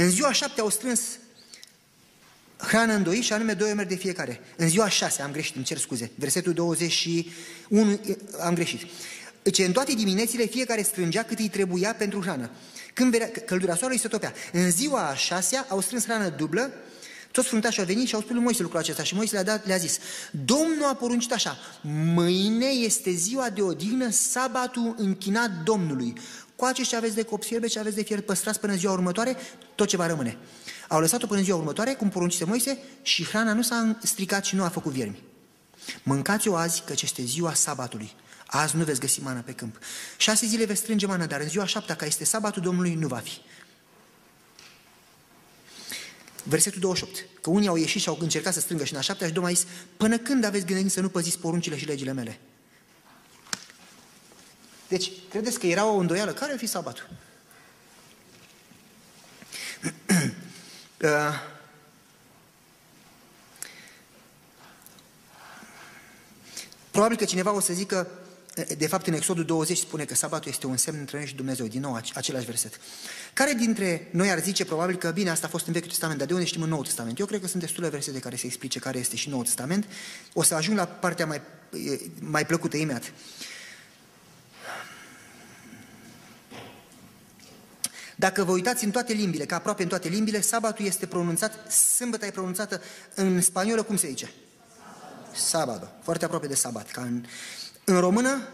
În ziua șapte au strâns hrană în doi și anume doi omeri de fiecare. În ziua șase, am greșit, îmi cer scuze, versetul 21 am greșit. Deci în toate diminețile fiecare strângea cât îi trebuia pentru hrană. Când venea, căldura soarelui se topea. În ziua a șasea au strâns hrană dublă, toți fruntașii au venit și au spus lui Moise lucrul acesta și Moise le-a, dat, le-a zis Domnul a poruncit așa, mâine este ziua de odihnă, sabatul închinat Domnului. Coace și aveți de copți fierbe și aveți de fier păstrați până ziua următoare, tot ce va rămâne. Au lăsat-o până ziua următoare, cum poruncise Moise, și hrana nu s-a stricat și nu a făcut viermi. Mâncați-o azi, căci este ziua sabatului. Azi nu veți găsi mană pe câmp. Șase zile veți strânge mană, dar în ziua șaptea, ca este sabatul Domnului, nu va fi. Versetul 28. Că unii au ieșit și au încercat să strângă și în a șaptea și Domnul a zis, până când aveți gândit să nu păziți poruncile și legile mele? Deci, credeți că era o îndoială? Care ar fi sabatul? uh, Probabil că cineva o să zică, de fapt în Exodul 20 spune că sabatul este un semn între noi și Dumnezeu, din nou același verset. Care dintre noi ar zice probabil că bine, asta a fost în Vechiul Testament, dar de unde știm în Noul Testament? Eu cred că sunt destule versete care se explice care este și Noul Testament. O să ajung la partea mai, mai plăcută imediat. Dacă vă uitați în toate limbile, ca aproape în toate limbile, sabatul este pronunțat, sâmbăta e pronunțată în spaniolă, cum se zice? Sabado. Foarte aproape de sabat. Ca în, în română,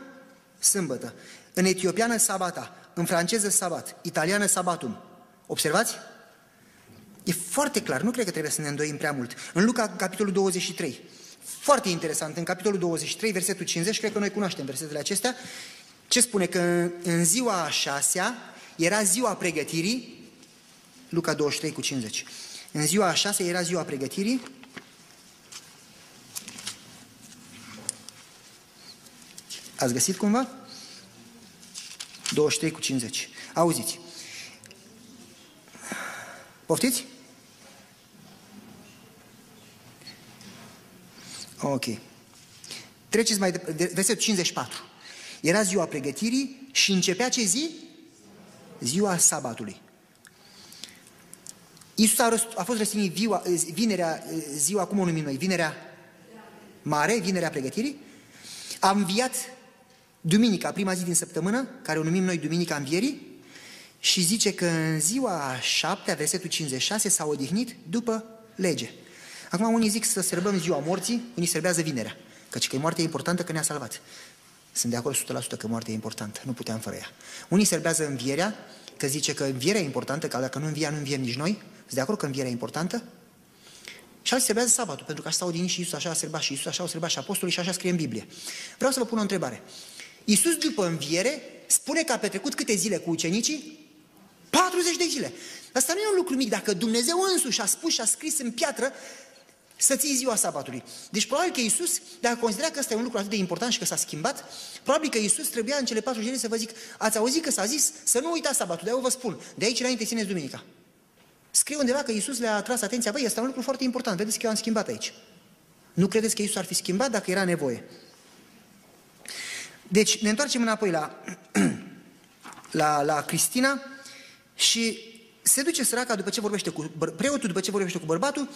sâmbătă. În etiopiană, sabata. În franceză, sabat. Italiană, sabatum. Observați? E foarte clar, nu cred că trebuie să ne îndoim prea mult. În Luca, capitolul 23, foarte interesant, în capitolul 23, versetul 50, cred că noi cunoaștem versetele acestea, ce spune? Că în ziua a șasea era ziua pregătirii, Luca 23 cu 50. În ziua a șasea era ziua pregătirii, Ați găsit cumva? 23 cu 50. Auziți. Poftiți? Ok. Treceți mai departe. Versetul 54. Era ziua pregătirii și începea ce zi? Ziua sabatului. Iisus a, răst, a fost răstignit viua, vinerea, ziua, cum o numim noi? Vinerea mare, vinerea pregătirii. A înviat duminica, prima zi din săptămână, care o numim noi Duminica Învierii, și zice că în ziua șaptea, versetul 56, s-a odihnit după lege. Acum unii zic să sărbăm ziua morții, unii serbează vinerea, căci că moartea e importantă că ne-a salvat. Sunt de acord 100% că moartea e importantă, nu puteam fără ea. Unii serbează învierea, că zice că învierea e importantă, că dacă nu învia, nu înviem nici noi. Sunt de acord că învierea e importantă? Și alții serbează sabatul, pentru că așa s-au și Iisus, așa a serbat și Iisus, așa au serbat și apostolii și așa scrie în Biblie. Vreau să vă pun o întrebare. Iisus după înviere spune că a petrecut câte zile cu ucenicii? 40 de zile. Asta nu e un lucru mic. Dacă Dumnezeu însuși a spus și a scris în piatră să ții ziua sabatului. Deci probabil că Iisus, dacă considera că ăsta e un lucru atât de important și că s-a schimbat, probabil că Iisus trebuia în cele patru zile să vă zic, ați auzit că s-a zis să nu uitați sabatul, de eu vă spun, de aici înainte țineți duminica. Scriu undeva că Iisus le-a atras atenția, băi, este un lucru foarte important, vedeți că eu am schimbat aici. Nu credeți că Iisus ar fi schimbat dacă era nevoie? Deci ne întoarcem înapoi la, la, la Cristina și se duce săraca după ce vorbește cu preotul, după ce vorbește cu bărbatul,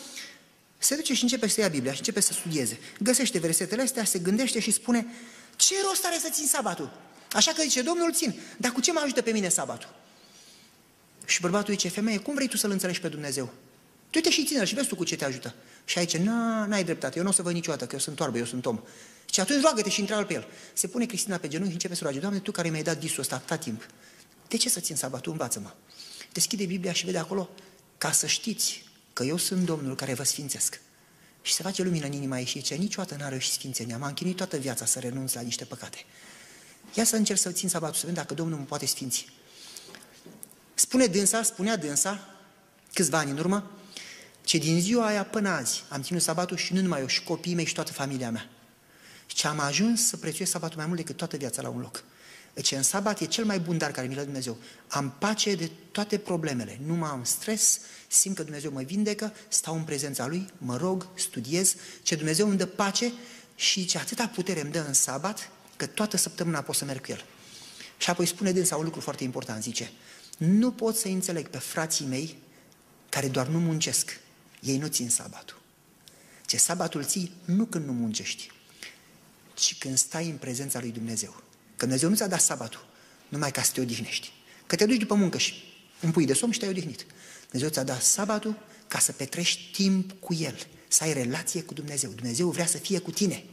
se duce și începe să ia Biblia și începe să studieze. Găsește versetele astea, se gândește și spune, ce rost are să țin sabatul? Așa că zice, Domnul țin, dar cu ce mă ajută pe mine sabatul? Și bărbatul zice, femeie, cum vrei tu să-L înțelegi pe Dumnezeu? Tu te și ține și vezi tu cu ce te ajută. Și aici, n-ai dreptate, eu nu o să văd niciodată, că eu sunt oarbă, eu sunt om. Și atunci roagă-te și întreabă pe el. Se pune Cristina pe genunchi și începe să roage. Doamne, Tu care mi-ai dat visul ăsta atâta timp, de ce să țin sabatul? Învață-mă. Deschide Biblia și vede acolo, ca să știți că eu sunt Domnul care vă sfințesc. Și se face lumină în inima ei și zice, niciodată n-a reușit sfințenia, m-am chinuit toată viața să renunț la niște păcate. Ia să încerc să țin sabatul, să vedem dacă Domnul mă poate sfinți. Spune dânsa, spunea dânsa, câțiva ani în urmă, ce din ziua aia până azi am ținut sabatul și nu numai eu, și copiii mei și toată familia mea. Și am ajuns să prețuiesc sabatul mai mult decât toată viața la un loc. Deci în sabat e cel mai bun dar care mi l Dumnezeu. Am pace de toate problemele, nu mai am stres, simt că Dumnezeu mă vindecă, stau în prezența Lui, mă rog, studiez, ce Dumnezeu îmi dă pace și ce atâta putere îmi dă în sabat, că toată săptămâna pot să merg cu El. Și apoi spune dânsa un lucru foarte important, zice, nu pot să înțeleg pe frații mei care doar nu muncesc, ei nu țin sabatul. Ce sabatul ții nu când nu muncești, ci când stai în prezența lui Dumnezeu. Că Dumnezeu nu ți-a dat sabatul numai ca să te odihnești. Că te duci după muncă și un pui de somn și te-ai odihnit. Dumnezeu ți-a dat sabatul ca să petrești timp cu El, să ai relație cu Dumnezeu. Dumnezeu vrea să fie cu tine.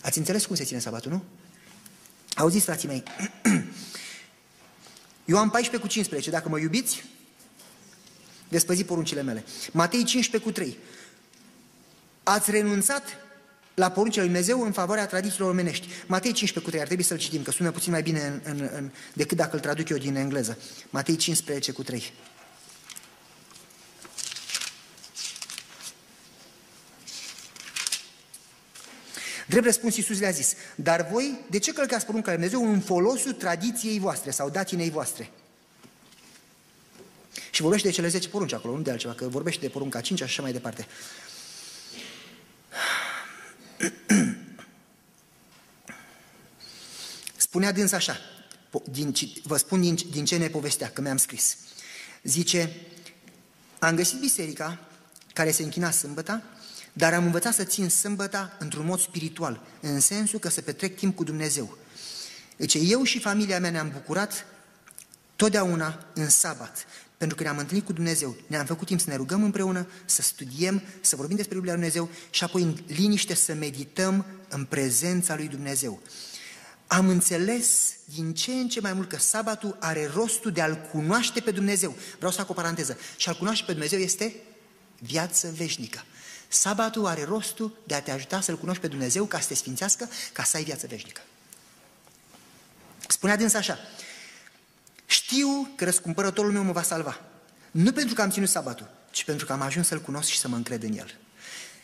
Ați înțeles cum se ține sabatul, nu? Auziți, frații mei, eu am 14 cu 15, dacă mă iubiți, veți păzi poruncile mele. Matei 15 cu 3. Ați renunțat la poruncile lui Dumnezeu în favoarea tradițiilor omenești. Matei 15 cu 3, ar trebui să-l citim, că sună puțin mai bine în, în, în, decât dacă îl traduc eu din engleză. Matei 15 cu 3. Drept răspuns, Iisus le-a zis, dar voi, de ce călcați porunca lui Dumnezeu în folosul tradiției voastre sau datinei voastre? Și vorbește de cele 10 porunci acolo, nu de altceva, că vorbește de porunca 5 și așa mai departe. Spunea dâns așa, din, vă spun din, din ce ne povestea, că mi-am scris. Zice, am găsit biserica care se închina sâmbăta, dar am învățat să țin sâmbăta într-un mod spiritual, în sensul că să petrec timp cu Dumnezeu. Deci eu și familia mea ne-am bucurat totdeauna în sabat, pentru că ne-am întâlnit cu Dumnezeu, ne-am făcut timp să ne rugăm împreună, să studiem, să vorbim despre Biblia lui Dumnezeu și apoi în liniște să medităm în prezența lui Dumnezeu. Am înțeles din ce în ce mai mult că sabatul are rostul de a-L cunoaște pe Dumnezeu. Vreau să fac o paranteză. Și a-L cunoaște pe Dumnezeu este viață veșnică. Sabatul are rostul de a te ajuta să-L cunoști pe Dumnezeu ca să te sfințească, ca să ai viață veșnică. Spunea dâns așa, știu că răscumpărătorul meu mă va salva. Nu pentru că am ținut sabatul, ci pentru că am ajuns să-L cunosc și să mă încred în El.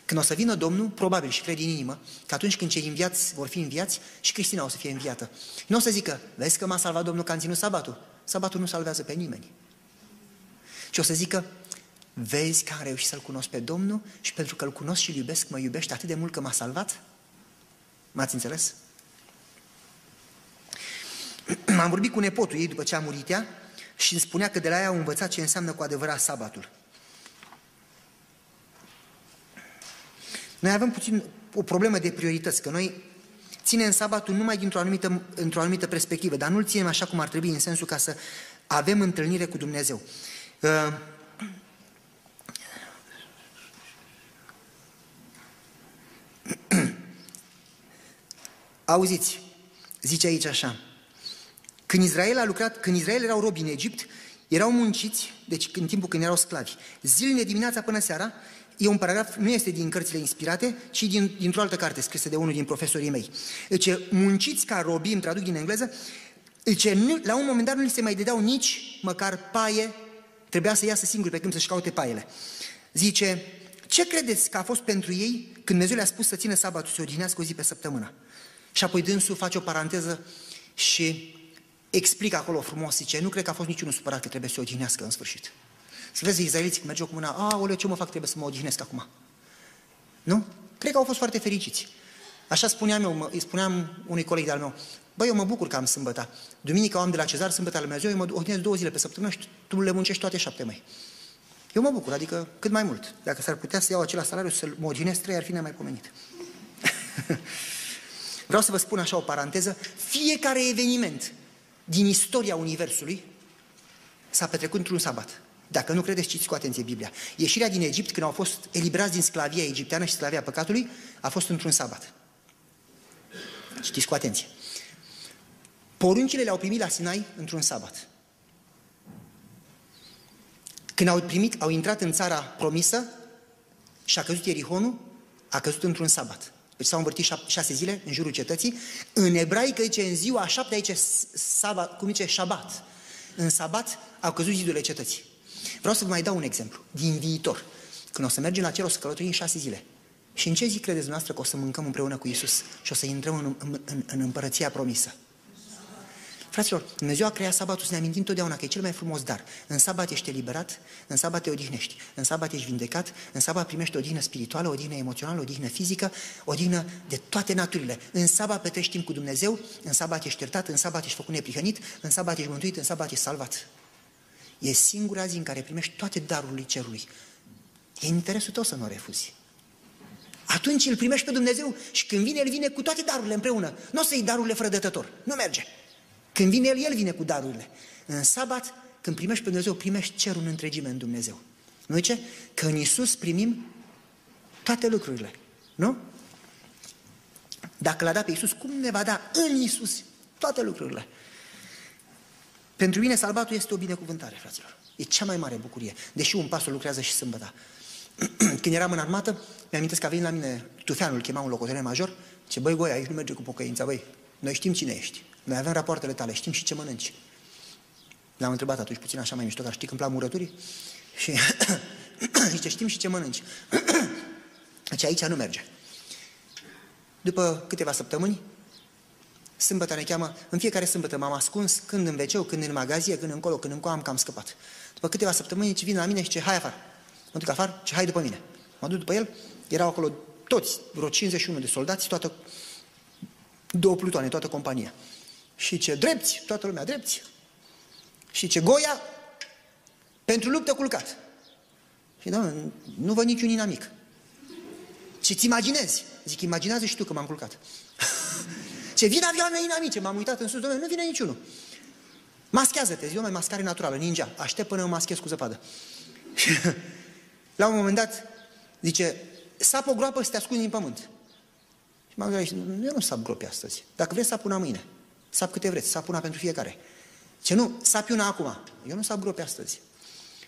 Când o să vină Domnul, probabil și cred din inimă, că atunci când cei înviați vor fi înviați și Cristina o să fie înviată. Nu o să zică, vezi că m-a salvat Domnul că am ținut sabatul. Sabatul nu salvează pe nimeni. Și o să zică, vezi că am reușit să-L cunosc pe Domnul și pentru că îl cunosc și îl iubesc, mă iubește atât de mult că m-a salvat? M-ați înțeles? M-am vorbit cu nepotul ei după ce a murit ea și îmi spunea că de la ea au învățat ce înseamnă cu adevărat sabatul. Noi avem puțin o problemă de priorități, că noi ținem sabatul numai dintr-o anumită, într-o anumită perspectivă, dar nu-l ținem așa cum ar trebui, în sensul ca să avem întâlnire cu Dumnezeu. Uh, Auziți, zice aici așa, când Israel a lucrat, când Israel erau robi în Egipt, erau munciți, deci în timpul când erau sclavi, zilele dimineața până seara, e un paragraf, nu este din cărțile inspirate, ci din, dintr-o altă carte scrisă de unul din profesorii mei. Deci, munciți ca robi, îmi traduc din engleză, deci, nu, la un moment dat nu li se mai dădeau nici măcar paie, trebuia să iasă singuri pe când să-și caute paiele. Zice, ce credeți că a fost pentru ei când Dumnezeu le-a spus să țină sabatul, să odihnească o zi pe săptămână? Și apoi dânsul face o paranteză și explică acolo frumos, zice, nu cred că a fost niciunul supărat că trebuie să se odihnească în sfârșit. Să vezi izraeliții când mergeau cu mâna, a, oleu, ce mă fac, trebuie să mă odihnesc acum. Nu? Cred că au fost foarte fericiți. Așa spuneam eu, îi spuneam unui coleg de-al meu, băi, eu mă bucur că am sâmbătă. Duminica am de la cezar, sâmbătă al Dumnezeu, eu mă odihnesc două zile pe săptămână și tu le muncești toate șapte mai. Eu mă bucur, adică cât mai mult. Dacă s-ar putea să iau acela salariu să mă odihnesc trei, ar fi mai pomenit. Vreau să vă spun așa o paranteză, fiecare eveniment din istoria Universului s-a petrecut într-un sabat. Dacă nu credeți, citiți cu atenție Biblia. Ieșirea din Egipt, când au fost eliberați din sclavia egipteană și sclavia păcatului, a fost într-un sabat. Citiți cu atenție. Poruncile le-au primit la Sinai într-un sabat. Când au primit, au intrat în țara promisă și a căzut Ierihonul, a căzut într-un sabat. Deci s-au învârtit șase zile în jurul cetății. În ebraică zice în ziua a șaptea, aici sabat, cum zice, șabat. În sabat au căzut zidurile cetății. Vreau să vă mai dau un exemplu din viitor. Când o să mergem la cer, o să călătorim șase zile. Și în ce zi credeți dumneavoastră că o să mâncăm împreună cu Isus și o să intrăm în, în, în, în împărăția promisă? Fraților, Dumnezeu a creat sabatul să ne amintim totdeauna că e cel mai frumos dar. În sabat ești eliberat, în sabat te odihnești, în sabat ești vindecat, în sabat primești o odihnă spirituală, o odihnă emoțională, o odihnă fizică, o odihnă de toate naturile. În sabat petrești timp cu Dumnezeu, în sabat ești iertat, în sabat ești făcut neprihănit, în sabat ești mântuit, în sabat ești salvat. E singura zi în care primești toate darurile cerului. E în interesul tău să nu o refuzi. Atunci îl primești pe Dumnezeu și când vine, El vine cu toate darurile împreună. Nu o să iei darurile fără dătător. Nu merge. Când vine El, El vine cu darurile. În sabat, când primești pe Dumnezeu, primești cerul în întregime în Dumnezeu. Nu ce? Că în Isus primim toate lucrurile. Nu? Dacă l-a dat pe Isus, cum ne va da în Isus toate lucrurile? Pentru mine salvatul este o binecuvântare, fraților. E cea mai mare bucurie. Deși un pastor lucrează și sâmbătă. Când eram în armată, mi-am că a venit la mine Tufeanul, chema un locotenent major, ce băi, Goi, aici nu merge cu pocăința, băi. Noi știm cine ești. Noi avem rapoartele tale, știm și ce mănânci. L-am întrebat atunci puțin așa mai mișto, dar știi când plac murăturii? Și zice, știm și ce mănânci. Deci aici nu merge. După câteva săptămâni, Sâmbătă ne cheamă, în fiecare sâmbătă m-am ascuns, când în wc când în magazie, când încolo, când încoa, am cam scăpat. După câteva săptămâni, ce vine la mine și ce hai afară. Mă duc afară, ce hai după mine. Mă duc după el, erau acolo toți, vreo 51 de soldați, toată, două plutoane, toată compania. Și ce drepți, toată lumea drepți. Și ce goia, pentru luptă culcat. Și da, nu văd niciun inamic. Ce-ți imaginezi? Zic, imaginează și tu că m-am culcat. Ce vin avioane inamice, m-am uitat în sus, domnule, nu vine niciunul. Maschează-te, zi, mai mascare naturală, ninja. Aștept până mă maschez cu zăpadă. la un moment dat, zice, sap o groapă să te ascunzi în pământ. Și m-am gândit, eu nu sap gropi astăzi. Dacă vreți, sap una mâine. Sap câte vreți, sap una pentru fiecare. Ce nu, sap una acum. Eu nu sap gropi astăzi.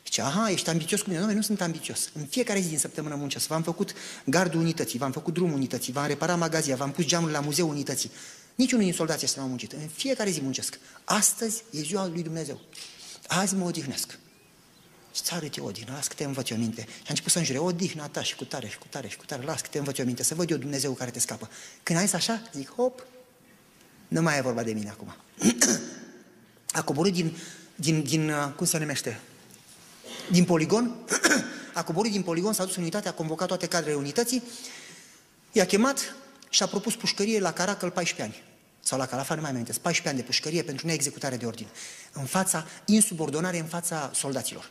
Zice, aha, ești ambițios cu mine. Nu, nu sunt ambițios. În fiecare zi din săptămână muncesc. V-am făcut gardul unității, v-am făcut drumul unității, v-am reparat magazia, v-am pus geamul la muzeul unității. Niciunul din soldații ăștia nu au muncit. În fiecare zi muncesc. Astăzi e ziua lui Dumnezeu. Azi mă odihnesc. Și ți arăt eu odihnă, las că te învăț eu minte. Și a început să înjure, odihna ta și cu tare și cu tare și cu tare, las că te învăț eu minte, să văd eu Dumnezeu care te scapă. Când ai zis așa, zic, hop, nu mai e vorba de mine acum. a coborât din, din, din, uh, cum se numește, din poligon, a coborât din poligon, s-a dus în unitate, a convocat toate cadrele unității, i-a chemat și a propus pușcărie la Caracăl 14 ani. Sau la Calafa, nu mai amintesc, 14 ani de pușcărie pentru neexecutare de ordine. În fața, insubordonare în fața soldaților.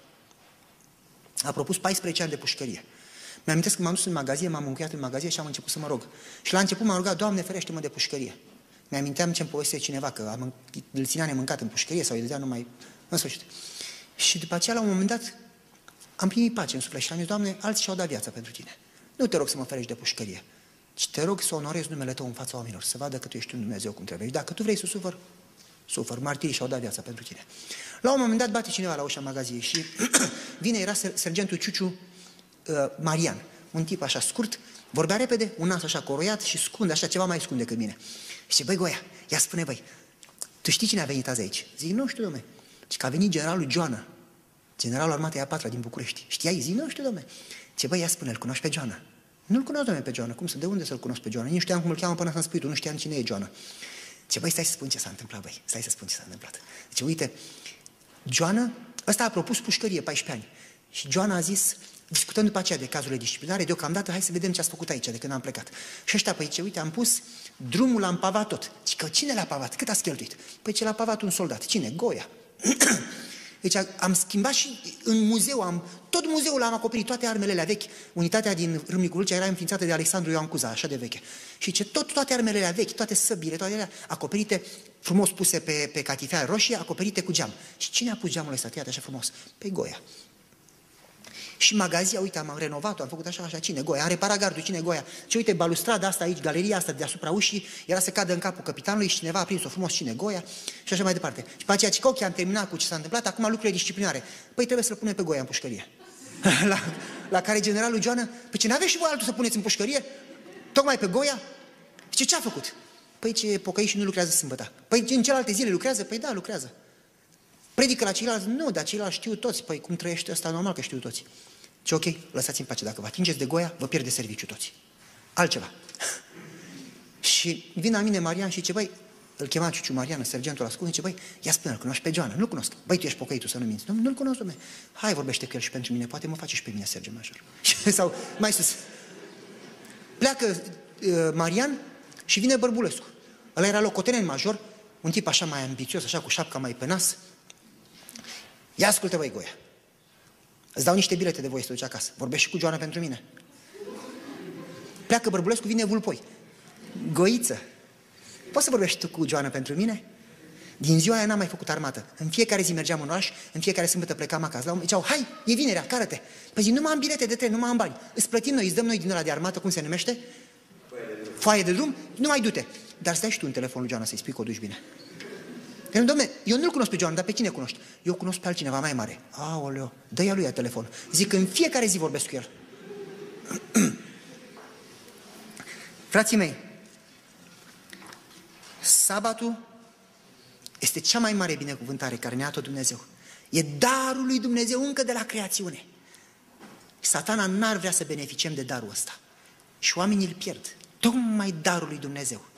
A propus 14 ani de pușcărie. Mi-am că m-am dus în magazie, m-am încuiat în magazie și am început să mă rog. Și la început m-am rugat, Doamne, ferește-mă de pușcărie. Mi-aminteam ce-mi povestea cineva, că am, îl ținea nemâncat în pușcărie sau îi dădea numai... În sfârșit. Și după aceea, la un moment dat, am primit pace în suflet și am zis, Doamne, alții și-au dat viața pentru Tine. Nu te rog să mă ferești de pușcărie, ci te rog să onorezi numele Tău în fața oamenilor, să vadă că Tu ești un Dumnezeu cum trebuie. Și dacă Tu vrei să sufăr, sufăr. Martirii și-au dat viața pentru Tine. La un moment dat bate cineva la ușa magaziei și vine, era sergentul Ciuciu uh, Marian, un tip așa scurt, vorbea repede, un nas așa coroiat și scund, așa ceva mai scund decât mine. Și zice, băi Goia, ia spune băi, tu știi cine a venit azi aici? Zic, nu știu, domne. Și că a venit generalul Joana, generalul armatei a patra din București. Știai? Zic, nu știu, domne. Ce băi, ia spune, îl cunoști pe Joana? Nu-l cunosc, domne, pe Joana. Cum să, de unde să-l cunosc pe Joana? Nici nu știam cum îl cheamă până să-mi spui tu, nu știam cine e Joana. Ce băi, stai să spun ce s-a întâmplat, băi, stai să spun ce s-a întâmplat. Deci, uite, Joana, ăsta a propus pușcărie 14 ani. Și Joana a zis, discutăm după aceea de cazurile disciplinare, deocamdată hai să vedem ce ați făcut aici de când am plecat. Și ăștia, păi ce, uite, am pus drumul, am pavat tot. Și că cine l-a pavat? Cât ați cheltuit? Păi ce l-a pavat un soldat. Cine? Goia. Deci am schimbat și în muzeu, am, tot muzeul am acoperit, toate armele alea vechi. Unitatea din Râmnicu Vâlcea era înființată de Alexandru Ioan Cuza, așa de veche. Și ce tot, toate armele alea vechi, toate săbile, toate alea acoperite, frumos puse pe, pe catifea roșie, acoperite cu geam. Și cine a pus geamul ăsta, tăiat așa frumos? Pe Goia. Și magazia, uite, am renovat-o, am făcut așa, așa, cine? Goia. Am reparat gardul, cine? Goia. Și uite, balustrada asta aici, galeria asta deasupra ușii, era să cadă în capul capitanului și cineva a prins-o frumos, cine? Goia. Și așa mai departe. Și pe aceea, că am terminat cu ce s-a întâmplat, acum lucrurile disciplinare. Păi trebuie să-l punem pe Goia în pușcărie. la, la care generalul Joana, păi ce n-aveți și voi altul să puneți în pușcărie? Tocmai pe Goia? Și ce a făcut? Păi ce pocăi și nu lucrează sâmbătă. Păi în celelalte zile lucrează? Păi da, lucrează. Predică la ceilalți? Nu, dar ceilalți știu toți. Păi cum trăiește ăsta, normal că știu toți. Ce ok, lăsați-mi pace. Dacă vă atingeți de goia, vă pierde serviciu toți. Altceva. și vine la mine Marian și ce băi, îl chema Ciuciu Marian, sergentul ascult, zice, băi, ia spune, îl cunoști pe Joana? Nu-l cunosc. Băi, tu ești pocăitul să nu minți. Nu, nu-l cunosc, domne. Hai, vorbește cu el și pentru mine, poate mă face și pe mine sergent major. Sau mai sus. Pleacă uh, Marian și vine Bărbulescu. Ăla era locotenent major, un tip așa mai ambițios, așa cu șapca mai pe nas. Ia ascultă, băi, Goia. Îți dau niște bilete de voie să duci acasă. Vorbești și cu Joana pentru mine. Pleacă Bărbulescu, vine Vulpoi. Goiță. Poți să vorbești tu cu Joana pentru mine? Din ziua aia n-am mai făcut armată. În fiecare zi mergeam în oraș, în fiecare sâmbătă plecam acasă. La ziceau, hai, e vinerea, cară-te. Păi zi, nu mai am bilete de tren, nu mai am bani. Îți plătim noi, îți dăm noi din ăla de armată, cum se numește? Foaie de drum. Foaie de drum? Nu mai du-te. Dar stai și tu în telefonul Joana să-i spui că o duci bine. Că, domne, eu nu-l cunosc pe Joan, dar pe cine cunoști? Eu cunosc pe altcineva mai mare. Aoleo, dă-i lui telefon. Zic, în fiecare zi vorbesc cu el. Frații mei, sabatul este cea mai mare binecuvântare care ne-a dat Dumnezeu. E darul lui Dumnezeu încă de la creațiune. Satana n-ar vrea să beneficiem de darul ăsta. Și oamenii îl pierd. Tocmai darul lui Dumnezeu.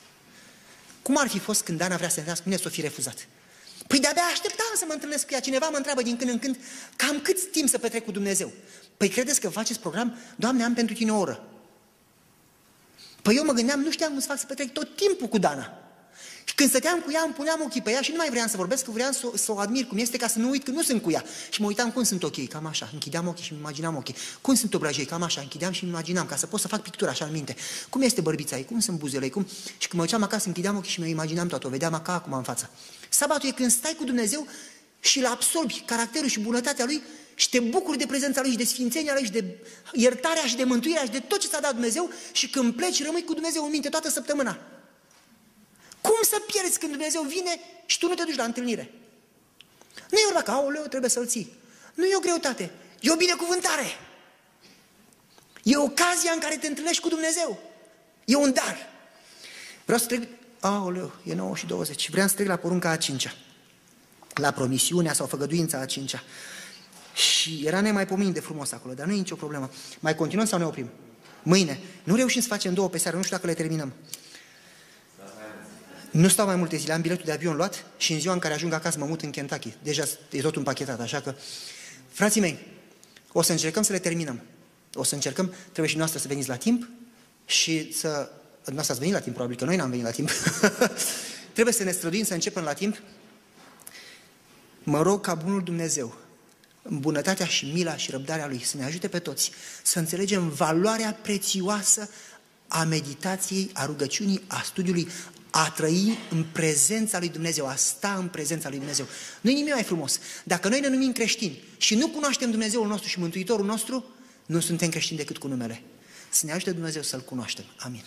Cum ar fi fost când Ana vrea să întâlnească mine să o fi refuzat? Păi de-abia așteptam să mă întâlnesc cu ea. Cineva mă întreabă din când în când cam cât timp să petrec cu Dumnezeu. Păi credeți că faceți program? Doamne, am pentru tine o oră. Păi eu mă gândeam, nu știam cum să fac să petrec tot timpul cu Dana. Și când stăteam cu ea, îmi puneam ochii pe ea și nu mai vreau să vorbesc, că vreau să, să o admir cum este, ca să nu uit că nu sunt cu ea. Și mă uitam cum sunt ochii, cam așa. Închideam ochii și îmi imaginam ochii. Cum sunt obrajei, cam așa. Închideam și îmi imaginam, ca să pot să fac pictura așa în minte. Cum este bărbița ei, cum sunt buzele ei, cum... Și când mă duceam acasă, închideam ochii și mi imaginam toată, o vedeam acá acum în față. Sabatul e când stai cu Dumnezeu și îl absorbi caracterul și bunătatea Lui și te bucuri de prezența Lui și de sfințenia Lui și de iertarea și de mântuirea și de tot ce ți-a dat Dumnezeu și când pleci rămâi cu Dumnezeu în minte toată săptămâna. Cum să pierzi când Dumnezeu vine și tu nu te duci la întâlnire? Nu e vorba că, aoleu, trebuie să-l ții. Nu e o greutate, e o binecuvântare. E ocazia în care te întâlnești cu Dumnezeu. E un dar. Vreau să trec, aoleu, e 9 și 20. Vreau să trec la porunca a cincea. La promisiunea sau făgăduința a cincea. Și era nemaipomenit de frumos acolo, dar nu e nicio problemă. Mai continuăm sau ne oprim? Mâine. Nu reușim să facem două pe seară, nu știu dacă le terminăm. Nu stau mai multe zile, am biletul de avion luat și în ziua în care ajung acasă mă mut în Kentucky. Deja e tot împachetat, așa că... Frații mei, o să încercăm să le terminăm. O să încercăm, trebuie și noastră să veniți la timp și să... Noastră ați venit la timp, probabil că noi n-am venit la timp. trebuie să ne străduim să începem la timp. Mă rog ca Bunul Dumnezeu, în bunătatea și mila și răbdarea Lui, să ne ajute pe toți să înțelegem valoarea prețioasă a meditației, a rugăciunii, a studiului, a trăi în prezența lui Dumnezeu, a sta în prezența lui Dumnezeu. Nu e nimic mai frumos. Dacă noi ne numim creștini și nu cunoaștem Dumnezeul nostru și Mântuitorul nostru, nu suntem creștini decât cu numele. Să ne ajute Dumnezeu să-L cunoaștem. Amin.